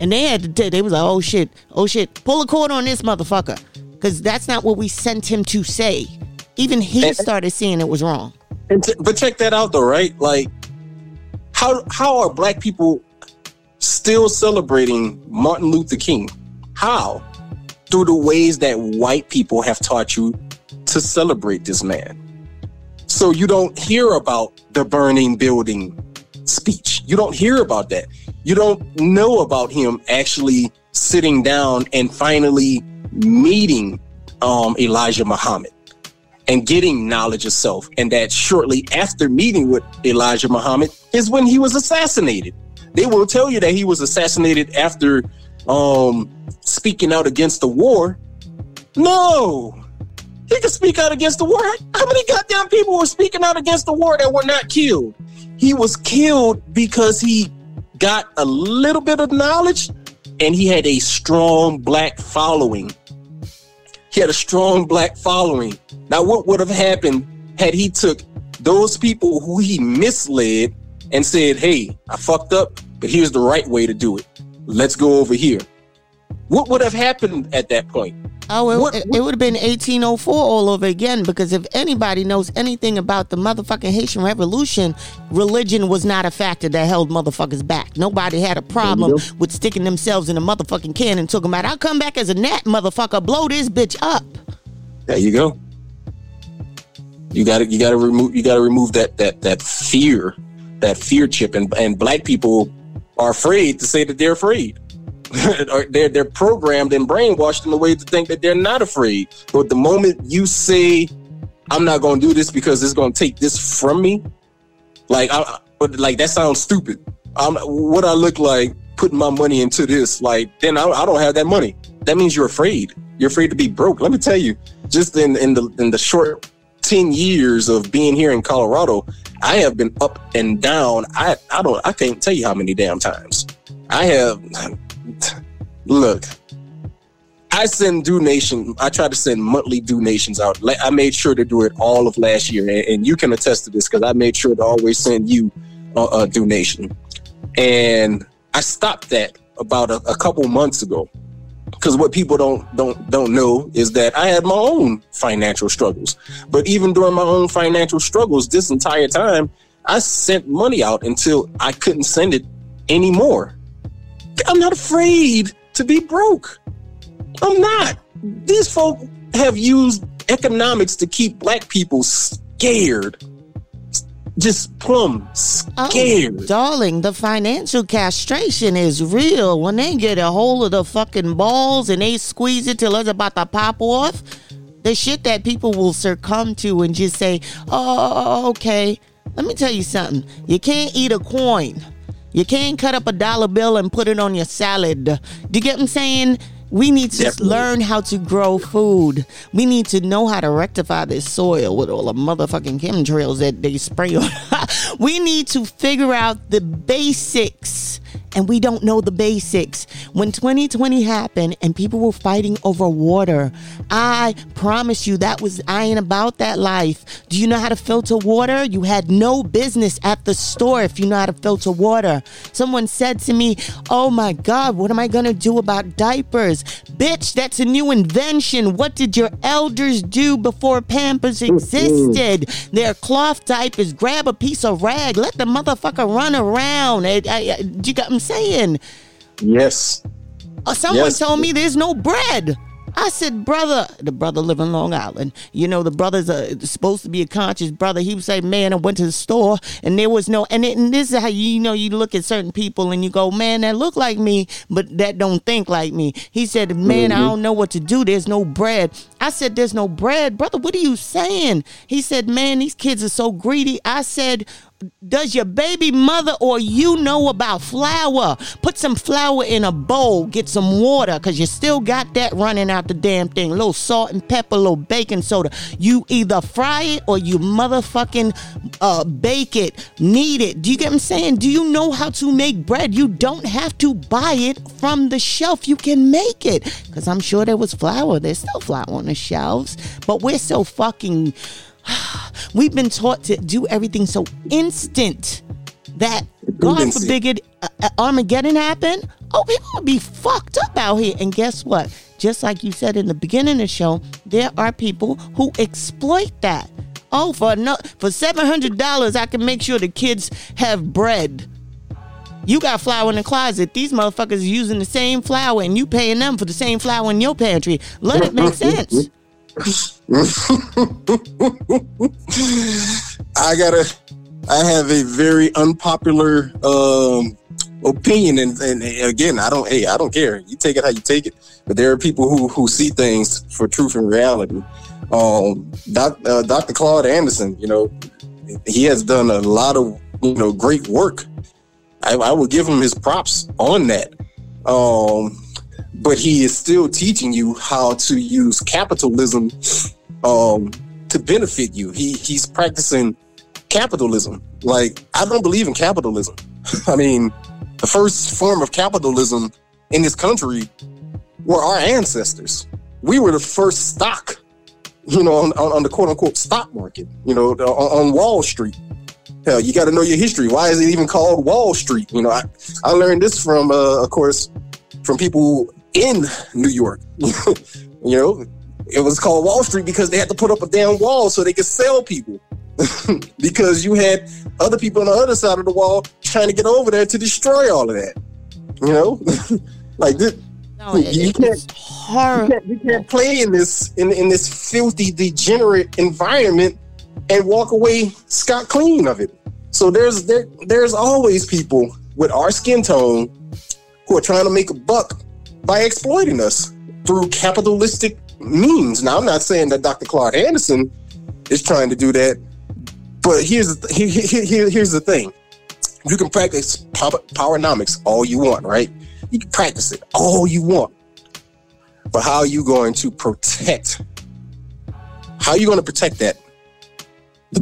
And they had to, t- they was like, oh shit, oh shit, pull a cord on this motherfucker. Because that's not what we sent him to say. Even he started seeing it was wrong. And t- but check that out though, right? Like, how how are black people still celebrating Martin Luther King? How? Through the ways that white people have taught you to celebrate this man. So you don't hear about the burning building speech. You don't hear about that. You don't know about him actually sitting down and finally meeting um, Elijah Muhammad and getting knowledge of self. And that shortly after meeting with Elijah Muhammad is when he was assassinated. They will tell you that he was assassinated after um, speaking out against the war. No, he could speak out against the war. How many goddamn people were speaking out against the war that were not killed? He was killed because he got a little bit of knowledge and he had a strong black following. He had a strong black following. Now, what would have happened had he took those people who he misled and said, "Hey, I fucked up, but here's the right way to do it. Let's go over here." What would have happened at that point? Oh, it, What- it, it would have been 1804 all over again because if anybody knows anything about the motherfucking Haitian Revolution, religion was not a factor that held motherfuckers back. Nobody had a problem with sticking themselves in a motherfucking can and talking about, I'll come back as a gnat, motherfucker, blow this bitch up. There you go. You got to you got to remove you got to remove that that that fear, that fear chip, and and black people are afraid to say that they're afraid. they're they're programmed and brainwashed in a way to think that they're not afraid. But the moment you say, "I'm not going to do this because it's going to take this from me," like I, like that sounds stupid. I'm, what I look like putting my money into this, like then I, I don't have that money. That means you're afraid. You're afraid to be broke. Let me tell you, just in in the in the short ten years of being here in Colorado, I have been up and down. I I don't I can't tell you how many damn times. I have look. I send donation. I try to send monthly donations out. Like, I made sure to do it all of last year, and, you can attest to this because I made sure to always send you a, a donation. And I stopped that about a, a couple months ago because what people don't don't don't know is that I had my own financial struggles. But even during my own financial struggles, this entire time, I sent money out until I couldn't send it anymore. I'm not afraid to be broke. I'm not. These folk have used economics to keep black people scared. Just plumb oh, scared. Oh, darling, the financial castration is real. When they get a hold of the fucking balls and they squeeze it till it's about to pop off, the shit that people will succumb to and just say, oh, okay. Let me tell you something. You can't eat a coin. You can't cut up a dollar bill and put it on your salad. Do you get what I'm saying? We need to Definitely. learn how to grow food. We need to know how to rectify this soil with all the motherfucking chemtrails that they spray on. we need to figure out the basics. And we don't know the basics. When 2020 happened and people were fighting over water, I promise you that was, I ain't about that life. Do you know how to filter water? You had no business at the store if you know how to filter water. Someone said to me, Oh my God, what am I gonna do about diapers? Bitch, that's a new invention. What did your elders do before Pampers existed? They're cloth diapers. Grab a piece of rag, let the motherfucker run around. I, I, you got I'm saying? Yes. Uh, someone Yes. told me there's no bread. I said, brother, the brother live in Long Island. You know, the brother's uh, supposed to be a conscious brother. He would say, man, I went to the store and there was no, and, it, and this is how you, you know, you look at certain people and you go, man, that look like me, but that don't think like me. He said, man, I don't know what to do. There's no bread. I said, there's no bread. Brother, what are you saying? He said, man, these kids are so greedy. I said, does your baby mother or you know about flour? Put some flour in a bowl, get some water, because you still got that running out the damn thing. A little salt and pepper, a little baking soda. You either fry it or you motherfucking uh, bake it, knead it. Do you get what I'm saying? Do you know how to make bread? You don't have to buy it from the shelf. You can make it. Because I'm sure there was flour. There's still flour on the shelves. But we're so fucking We've been taught to do everything so instant that God forbid uh, uh, Armageddon happen. Oh, people would be fucked up out here. And guess what? Just like you said in the beginning of the show, there are people who exploit that. Oh, for no, for seven hundred dollars, I can make sure the kids have bread. You got flour in the closet. These motherfuckers are using the same flour, and you paying them for the same flour in your pantry. Let it make sense. I gotta. I have a very unpopular um, opinion, and, and again, I don't. Hey, I don't care. You take it how you take it. But there are people who who see things for truth and reality. Um, Doc, uh, Dr. Claude Anderson, you know, he has done a lot of you know great work. I, I would give him his props on that. Um, but he is still teaching you how to use capitalism um, to benefit you. He he's practicing capitalism. Like I don't believe in capitalism. I mean, the first form of capitalism in this country were our ancestors. We were the first stock, you know, on, on, the quote unquote stock market, you know, on, on Wall Street. Hell, you got to know your history. Why is it even called Wall Street? You know, I, I learned this from, uh, of course, from people in New York. You know, it was called Wall Street because they had to put up a damn wall so they could sell people. because you had other people on the other side of the wall trying to get over there to destroy all of that. You know, like this. No, it- you can't, you can't you can't play in this in in this filthy, degenerate environment and walk away scot clean of it. So there's there there's always people with our skin tone who are trying to make a buck by exploiting us through capitalistic means. Now I'm not saying that Dr. Claude Anderson is trying to do that, but here's the, here, here, here- here's the thing: you can practice power, powernomics all you want, right? You can practice it all you want, but how are you going to protect? How are you going to protect that?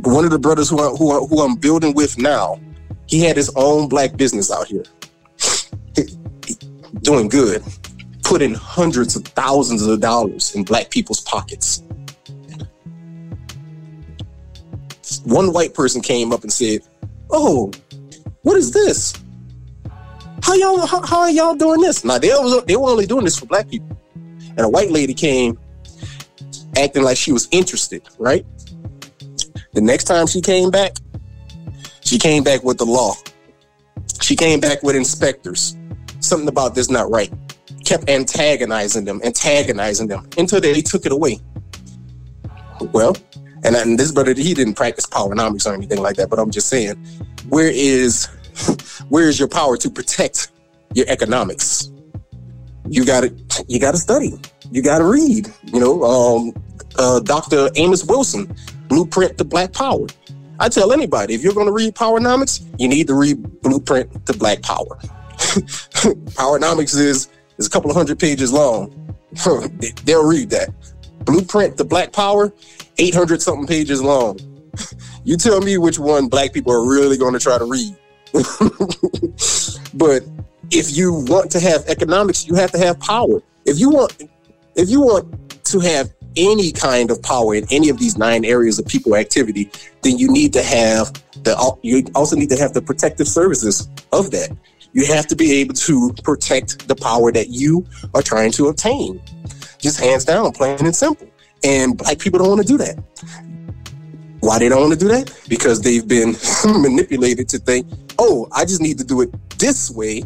One of the brothers who I, who, I, who I'm building with now, he had his own black business out here, doing good, putting hundreds of thousands of dollars in black people's pockets. One white person came up and said, "Oh, what is this? How y'all how, how are y'all doing this?" Now they was they were only doing this for black people, and a white lady came acting like she was interested. Right. The next time she came back, she came back with the law. She came back with inspectors. Something about this not right. Kept antagonizing them, antagonizing them until they took it away. Well, and, and this brother, he didn't practice powernomics or anything like that, but I'm just saying, where is where is your power to protect your economics? You got to you got to study. You got to read. You know, um, uh, Dr. Amos Wilson, Blueprint to Black Power. I tell anybody if you're going to read Powernomics, you need to read Blueprint to Black Power. Powernomics is is a couple of hundred pages long. They- They'll read that. Blueprint to Black Power, 800 something pages long. You tell me which one black people are really going to try to read. but if you want to have economics, you have to have power. If you want if you want to have any kind of power in any of these nine areas of people activity, then you need to have the you also need to have the protective services of that. You have to be able to protect the power that you are trying to obtain. Just hands down, plain and simple. And black people don't want to do that. Why they don't want to do that? Because they've been manipulated to think, oh, I just need to do it this way,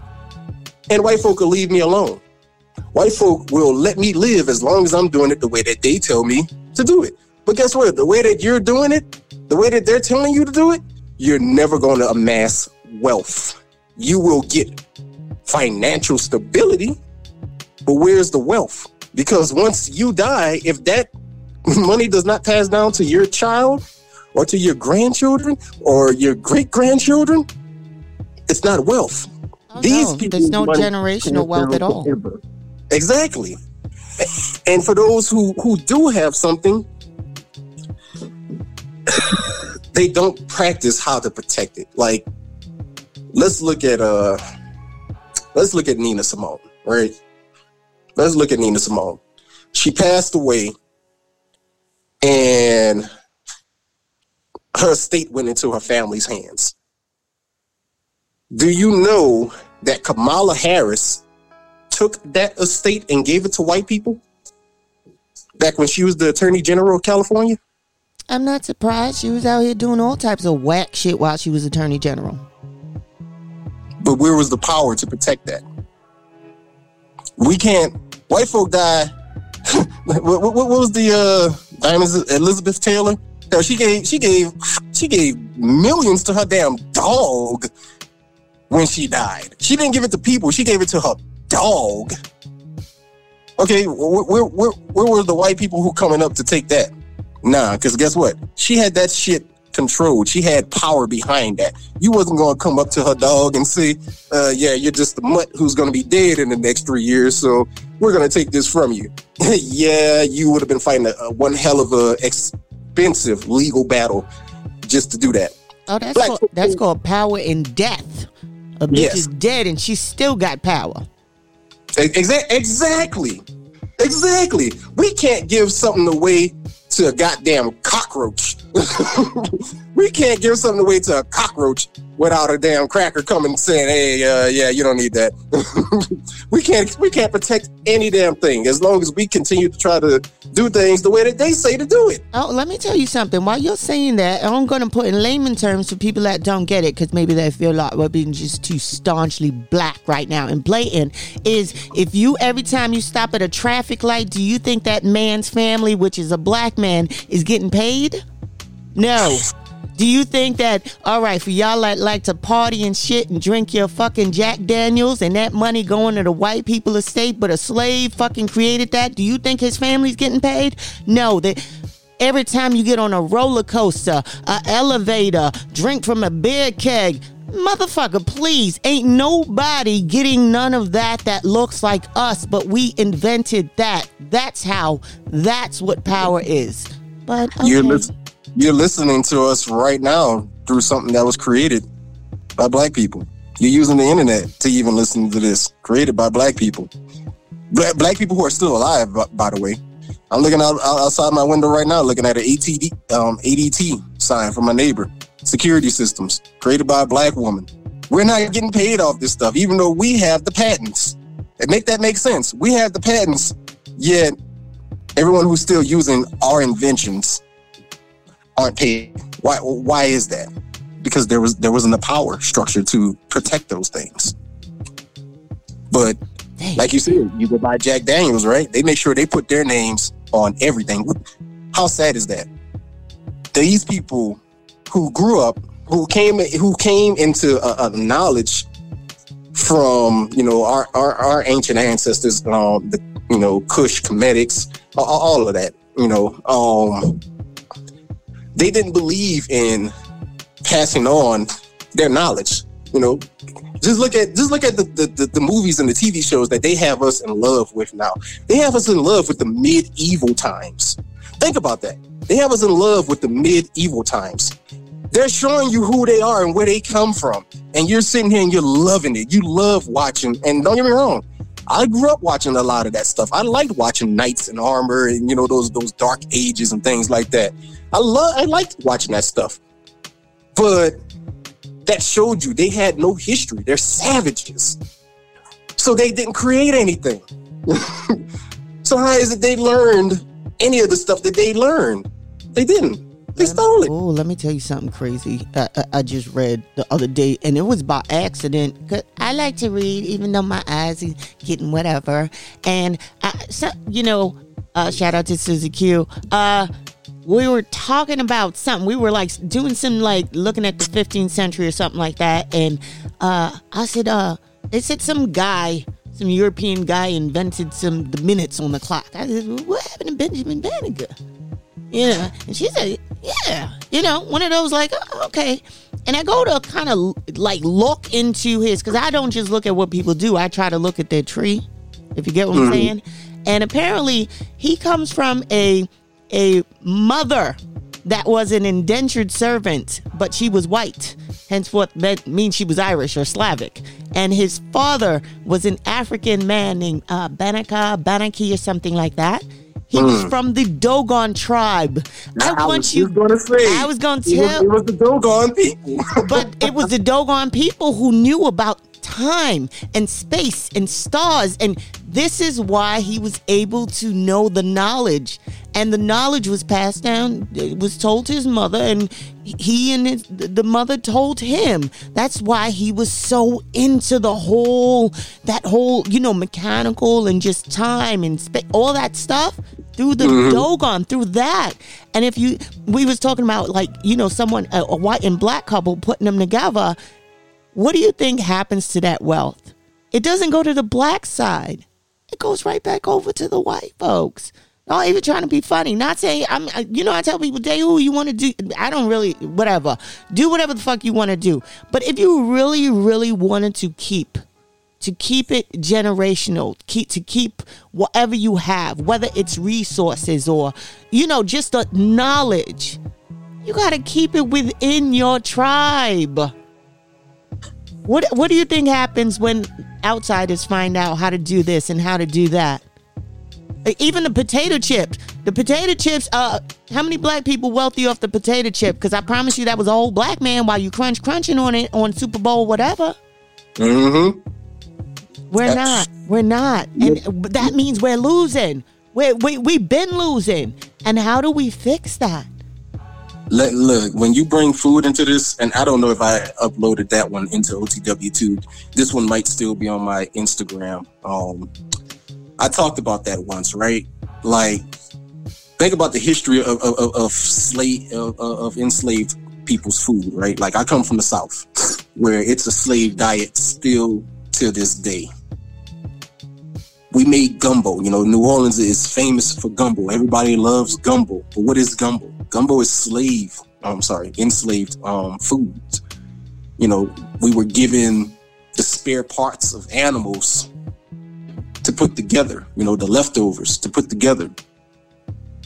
and white folk will leave me alone. White folk will let me live as long as I'm doing it the way that they tell me to do it. But guess what? The way that you're doing it, the way that they're telling you to do it, you're never going to amass wealth. You will get financial stability, but where's the wealth? Because once you die, if that money does not pass down to your child or to your grandchildren or your great grandchildren, it's not wealth. Oh, These no, people there's no generational wealth at all. forever. Exactly. And for those who who do have something, they don't practice how to protect it. Like, let's look at uh, let's look at Nina Simone, right? Let's look at Nina Simone. She passed away, and her estate went into her family's hands. Do you know that Kamala Harris took that estate and gave it to white people back when she was the Attorney General of California? I'm not surprised. She was out here doing all types of whack shit while she was attorney general. But where was the power to protect that? We can't. White folk die. what, what, what was the uh, Diamonds Elizabeth Taylor? No, she gave she gave she gave millions to her damn dog when she died. She didn't give it to people. She gave it to her dog. Okay, where where where, where were the white people who coming up to take that? Nah, because guess what? She had that shit controlled. She had power behind that. You wasn't gonna come up to her dog and say, uh, "Yeah, you're just a mutt who's gonna be dead in the next three years, so we're gonna take this from you." yeah, you would have been fighting a, a one hell of a expensive legal battle just to do that. Oh, that's Black called, that's called power in death. A bitch Yes. is dead and she still got power. Exa- exactly. Exactly. We can't give something away to a goddamn cockroach. we can't give something away to a cockroach without a damn cracker coming saying, "Hey, uh, yeah, you don't need that." we can't we can't protect any damn thing as long as we continue to try to do things the way that they say to do it. Oh, let me tell you something. While you're saying that, I'm going to put in layman terms for people that don't get it, because maybe they feel like we're being just too staunchly black right now and blatant. Is if you every time you stop at a traffic light, do you think that man's family, which is a black man, is getting paid? No. Do you think that all right for y'all that like to party and shit and drink your fucking Jack Daniels and that money going to the white people estate, but a slave fucking created that? Do you think his family's getting paid? No. That every time you get on a roller coaster, a elevator, drink from a beer keg. Motherfucker, please. Ain't nobody getting none of that that looks like us, but we invented that. That's how, that's what power is. But okay. You're, lis- you're listening to us right now through something that was created by black people. You're using the internet to even listen to this, created by black people. Black, black people who are still alive, by, by the way. I'm looking out, out outside my window right now, looking at an ATD, um, ADT sign from my neighbor. Security systems created by a black woman. We're not getting paid off this stuff, even though we have the patents. And make that make sense. We have the patents, yet everyone who's still using our inventions aren't paid. Why? Why is that? Because there was there wasn't a power structure to protect those things. But like you said, you go buy Jack Daniels, right? They make sure they put their names on everything. How sad is that? These people who grew up, who came who came into a, a knowledge from you know our our, our ancient ancestors, um, the you know Kush, Kemetics, all, all of that. You know, um, they didn't believe in passing on their knowledge. You know, just look at just look at the, the, the, movies and the TV shows that they have us in love with now. They have us in love with the medieval times. Think about that. They have us in love with the medieval times. They're showing you who they are and where they come from. And you're sitting here and you're loving it. You love watching. And don't get me wrong, I grew up watching a lot of that stuff. I liked watching knights in armor and you know those those dark ages and things like that. I love I liked watching that stuff. But that showed you they had no history. They're savages. So they didn't create anything. so how is it they learned any of the stuff that they learned? They didn't. They stole it. Oh, let me tell you something crazy. I, I, I, just read the other day, and it was by accident. Cause I like to read, even though my eyes is getting whatever. And I, so, you know, uh, shout out to Susie Q. Uh, we were talking about something. We were like doing some like looking at the 15th century or something like that. And uh, I said, uh, they said some guy, some European guy invented some the minutes on the clock. I said, what happened to Benjamin Banneker? You know, and she said, yeah, you know, one of those like, oh, okay. And I go to kind of like look into his, because I don't just look at what people do. I try to look at their tree, if you get what mm-hmm. I'm saying. And apparently, he comes from a a mother that was an indentured servant, but she was white. Henceforth, that means she was Irish or Slavic. And his father was an African man named uh, Banaka, Banaki, or something like that. He mm. was hmm. from the Dogon tribe. I, I want you. Gonna say, I was going to tell. It was, it was the Dogon people. but it was the Dogon people who knew about time and space and stars. And this is why he was able to know the knowledge. And the knowledge was passed down, it was told to his mother, and he and his, the mother told him. That's why he was so into the whole, that whole, you know, mechanical and just time and space, all that stuff through the mm-hmm. Dogon, through that. And if you, we was talking about like, you know, someone, a, a white and black couple putting them together what do you think happens to that wealth? It doesn't go to the black side. It goes right back over to the white folks. Not even trying to be funny. Not saying I'm. Uh, you know, I tell people, "Day who you want to do." I don't really, whatever. Do whatever the fuck you want to do. But if you really, really wanted to keep, to keep it generational, keep to keep whatever you have, whether it's resources or, you know, just the knowledge, you got to keep it within your tribe. What What do you think happens when outsiders find out how to do this and how to do that? Even the potato chips. The potato chips. Uh, how many black people wealthy off the potato chip? Because I promise you, that was a whole black man while you crunch crunching on it on Super Bowl whatever. Mm-hmm. We're not. We're not. And that means we're losing. We we we've been losing. And how do we fix that? Let, look, when you bring food into this, and I don't know if I uploaded that one into OTW2. This one might still be on my Instagram. Um, I talked about that once, right? Like, think about the history of of, of, of slave of, of enslaved people's food, right? Like, I come from the South, where it's a slave diet still to this day. We made gumbo. You know, New Orleans is famous for gumbo. Everybody loves gumbo. But what is gumbo? Gumbo is slave. I'm sorry, enslaved um, foods. You know, we were given the spare parts of animals to put together. You know, the leftovers to put together.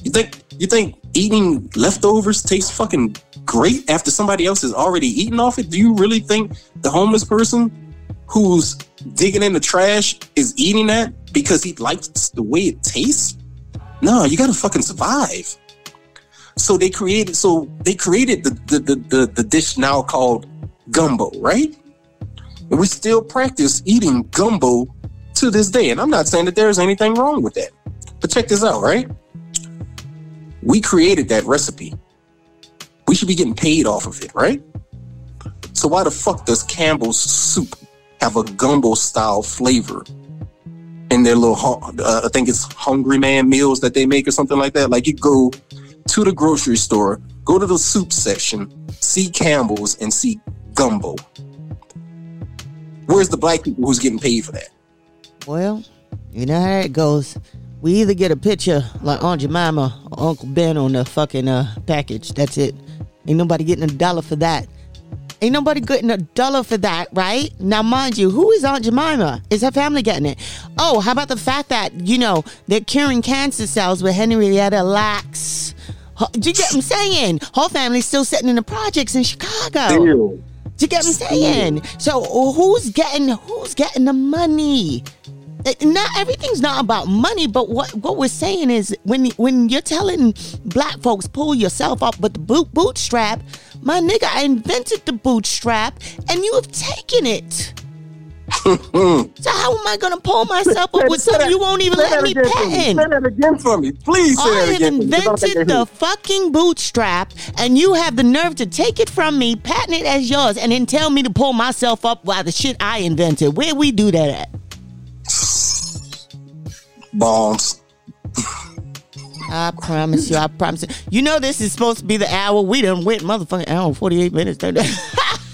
You think you think eating leftovers tastes fucking great after somebody else has already eaten off it? Do you really think the homeless person who's digging in the trash is eating that because he likes the way it tastes? No, you gotta fucking survive. So they created so they created the the, the, the, the dish now called gumbo, right? And we still practice eating gumbo to this day. And I'm not saying that there's anything wrong with that. But check this out, right? We created that recipe. We should be getting paid off of it, right? So why the fuck does Campbell's soup have a gumbo style flavor in their little, uh, I think it's Hungry Man meals that they make or something like that? Like you go to the grocery store, go to the soup section, see Campbell's and see gumbo. Where's the black people who's getting paid for that? Well, you know how it goes. We either get a picture like Aunt Jemima or Uncle Ben on the fucking uh, package. That's it. Ain't nobody getting a dollar for that. Ain't nobody getting a dollar for that, right? Now, mind you, who is Aunt Jemima? Is her family getting it? Oh, how about the fact that, you know, they're curing cancer cells with Henrietta Lacks? Do you get what I'm saying? Her family's still sitting in the projects in Chicago. Ew. Do you get what I'm saying? So who's getting who's getting the money? Eh, Not everything's not about money, but what what we're saying is when when you're telling black folks pull yourself up with the boot bootstrap, my nigga, I invented the bootstrap and you have taken it. so how am I gonna pull myself up with something you won't even let me again for me. patent? Say that again for me. Please I have again. for me, 'cause don't think I invented the fucking bootstrap, and you have the nerve to take it from me, patent it as yours, and then tell me to pull myself up by the shit I invented. Where we do that at? Bombs. I promise you, I promise you. You know this is supposed to be the hour. We done went motherfucking hour and 48 minutes.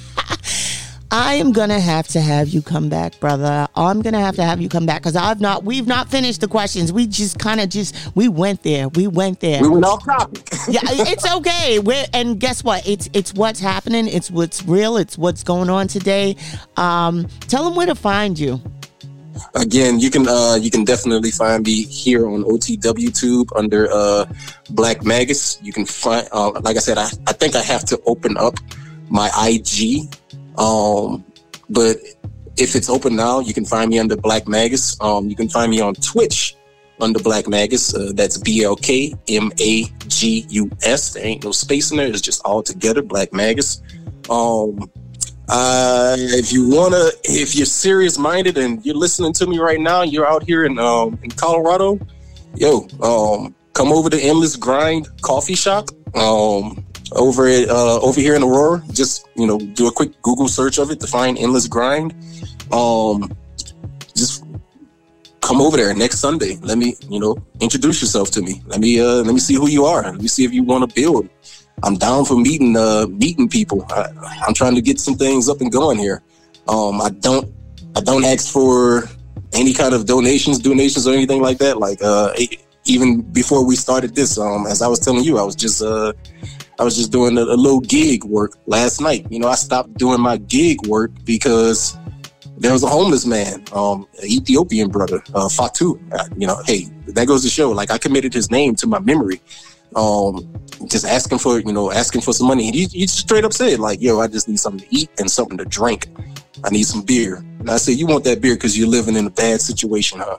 I am gonna have to have you come back, brother. I'm gonna have to have you come back because I've not we've not finished the questions. We just kind of just we went there. We went there. We went off topic. yeah, it's okay. We're, and guess what? It's it's what's happening. It's what's real. It's what's going on today. Um, tell them where to find you. Again, you can uh you can definitely find me here on OTW Tube under uh Black Magus. You can find uh like I said, I, I think I have to open up my IG. Um but if it's open now, you can find me under Black Magus. Um you can find me on Twitch under Black Magus. Uh, that's B L K M A G U S. There ain't no space in there. It's just all together, Black Magus. Um, uh, if you wanna, if you're serious minded and you're listening to me right now, you're out here in um in Colorado, yo, um, come over to Endless Grind Coffee Shop. Um, over at uh over here in Aurora, just you know, do a quick Google search of it to find Endless Grind. Um, just come over there next Sunday. Let me, you know, introduce yourself to me. Let me, uh, let me see who you are. Let me see if you want to build. I'm down for meeting, uh, meeting people. I, I'm trying to get some things up and going here. Um, I don't, I don't ask for any kind of donations, donations or anything like that. Like, uh, even before we started this, um, as I was telling you, I was just, uh, I was just doing a, a little gig work last night. You know, I stopped doing my gig work because there was a homeless man, um, an Ethiopian brother, uh, Fatu. Uh, you know, hey, that goes to show. Like I committed his name to my memory, um, just asking for you know asking for some money. He, he straight up said like, "Yo, I just need something to eat and something to drink. I need some beer." And I said, "You want that beer because you're living in a bad situation, huh?"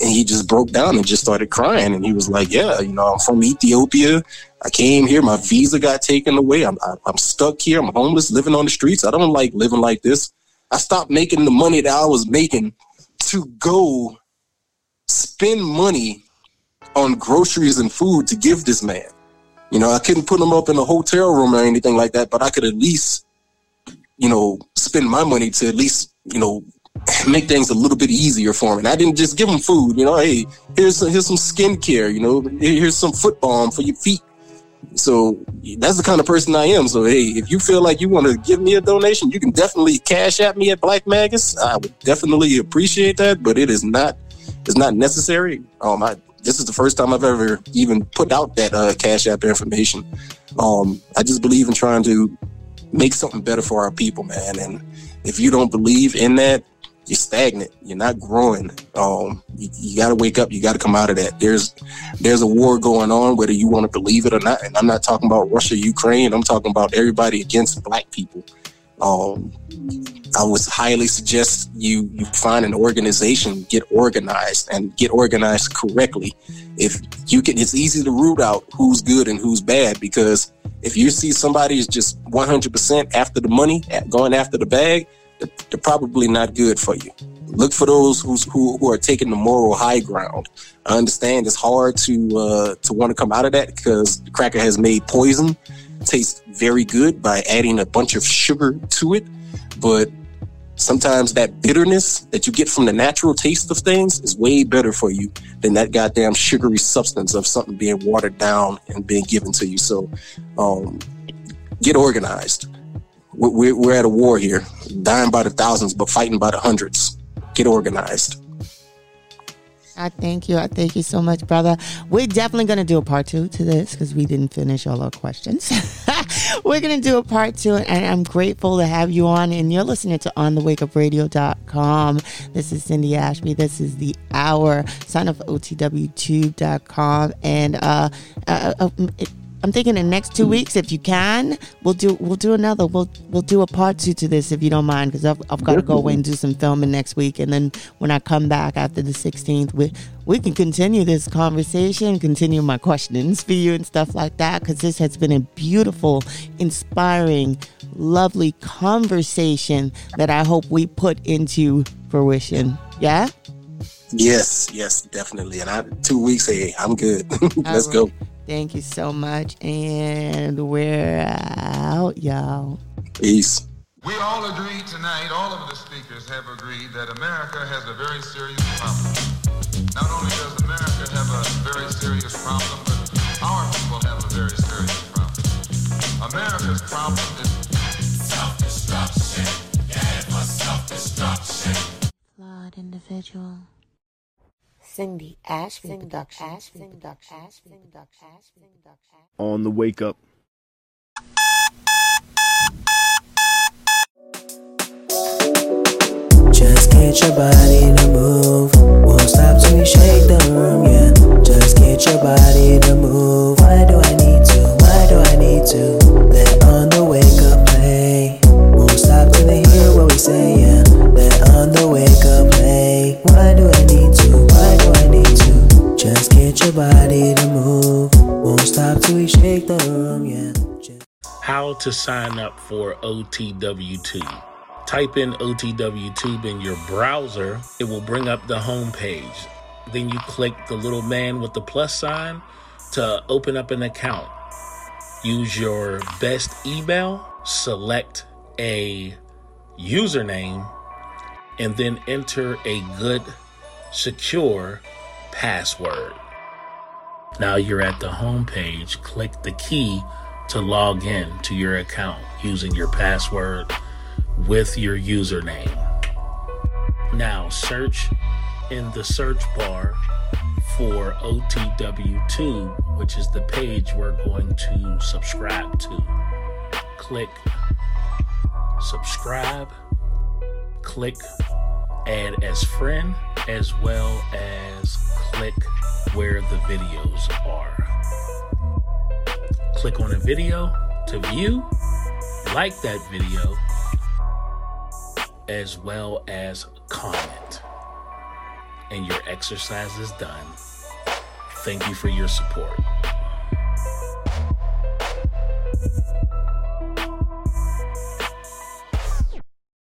and he just broke down and just started crying. And he was like, "Yeah, you know, I'm from Ethiopia. I came here. My visa got taken away. I'm I'm stuck here. I'm homeless, living on the streets. I don't like living like this. I stopped making the money that I was making to go spend money on groceries and food to give this man. You know, I couldn't put him up in a hotel room or anything like that, but I could at least, you know, spend my money to at least, you know, make things a little bit easier for him. And I didn't just give him food, you know, hey, here's here's some skincare, you know, here's some foot balm for your feet. So that's the kind of person I am. So hey, if you feel like you want to give me a donation, you can definitely cash at me at Black Magus. I would definitely appreciate that, but it is not it's not necessary. Um, I this is the first time I've ever even put out that uh, Cash App information. Um, I just believe in trying to make something better for our people, man. And if you don't believe in that, you're stagnant. You're not growing. Um, you, you got to wake up. You got to come out of that. There's there's a war going on, whether you want to believe it or not. And I'm not talking about Russia, Ukraine. I'm talking about everybody against Black people. Um, I would highly suggest you you find an organization, get organized, and get organized correctly. If you can, it's easy to root out who's good and who's bad because if you see somebody is just 100% after the money, going after the bag, they're probably not good for you. Look for those who's, who who are taking the moral high ground. I understand it's hard to uh, to want to come out of that because the cracker has made poison taste very good by adding a bunch of sugar to it, but sometimes that bitterness that you get from the natural taste of things is way better for you than that goddamn sugary substance of something being watered down and being given to you. So, um, get organized. We're, we're at a war here, dying by the thousands, but fighting by the hundreds. Get organized. I thank you. I thank you so much, brother. We're definitely going to do a part two to this because we didn't finish all our questions. We're going to do a part two, and I'm grateful to have you on. And you're listening to OnTheWakeUpRadio.com. This is Cindy Ashby. This is the hour. Sign up for OTWTube.com. And uh, uh, uh it, I'm thinking in the next two mm. weeks, if you can, we'll do we'll do another. We'll we'll do a part two to this if you don't mind, because I've, I've got to go away and do some filming next week, and then when I come back after the 16th, we we can continue this conversation, continue my questions for you and stuff like that, because this has been a beautiful, inspiring, lovely conversation that I hope we put into fruition. Yeah. Yes, yes, definitely. And I two weeks, hey, I'm good. Let's right. go. Thank you so much. And we're out, y'all. Peace. We all agree tonight, all of the speakers have agreed that America has a very serious problem. Not only does America have a very serious problem, but our people have a very serious problem. America's problem is self-destruction. Yeah, for self-destruction. Flawed individual. Cindy Ashby Production. On the wake up. Just get your body to move. Won't stop till we shake the room, yeah. Just get your body to move. Why do I need to? Why do I need to? Let your body to move. Won't stop till we shake the room, yeah. How to sign up for OTWTube. Type in OTWTube in your browser. It will bring up the home page. Then you click the little man with the plus sign to open up an account. Use your best email, select a username, and then enter a good, secure password. Now you're at the home page. Click the key to log in to your account using your password with your username. Now search in the search bar for OTW2, which is the page we're going to subscribe to. Click subscribe, click add as friend, as well as click where the videos are. Click on a video to view, like that video, as well as comment. and your exercise is done. Thank you for your support.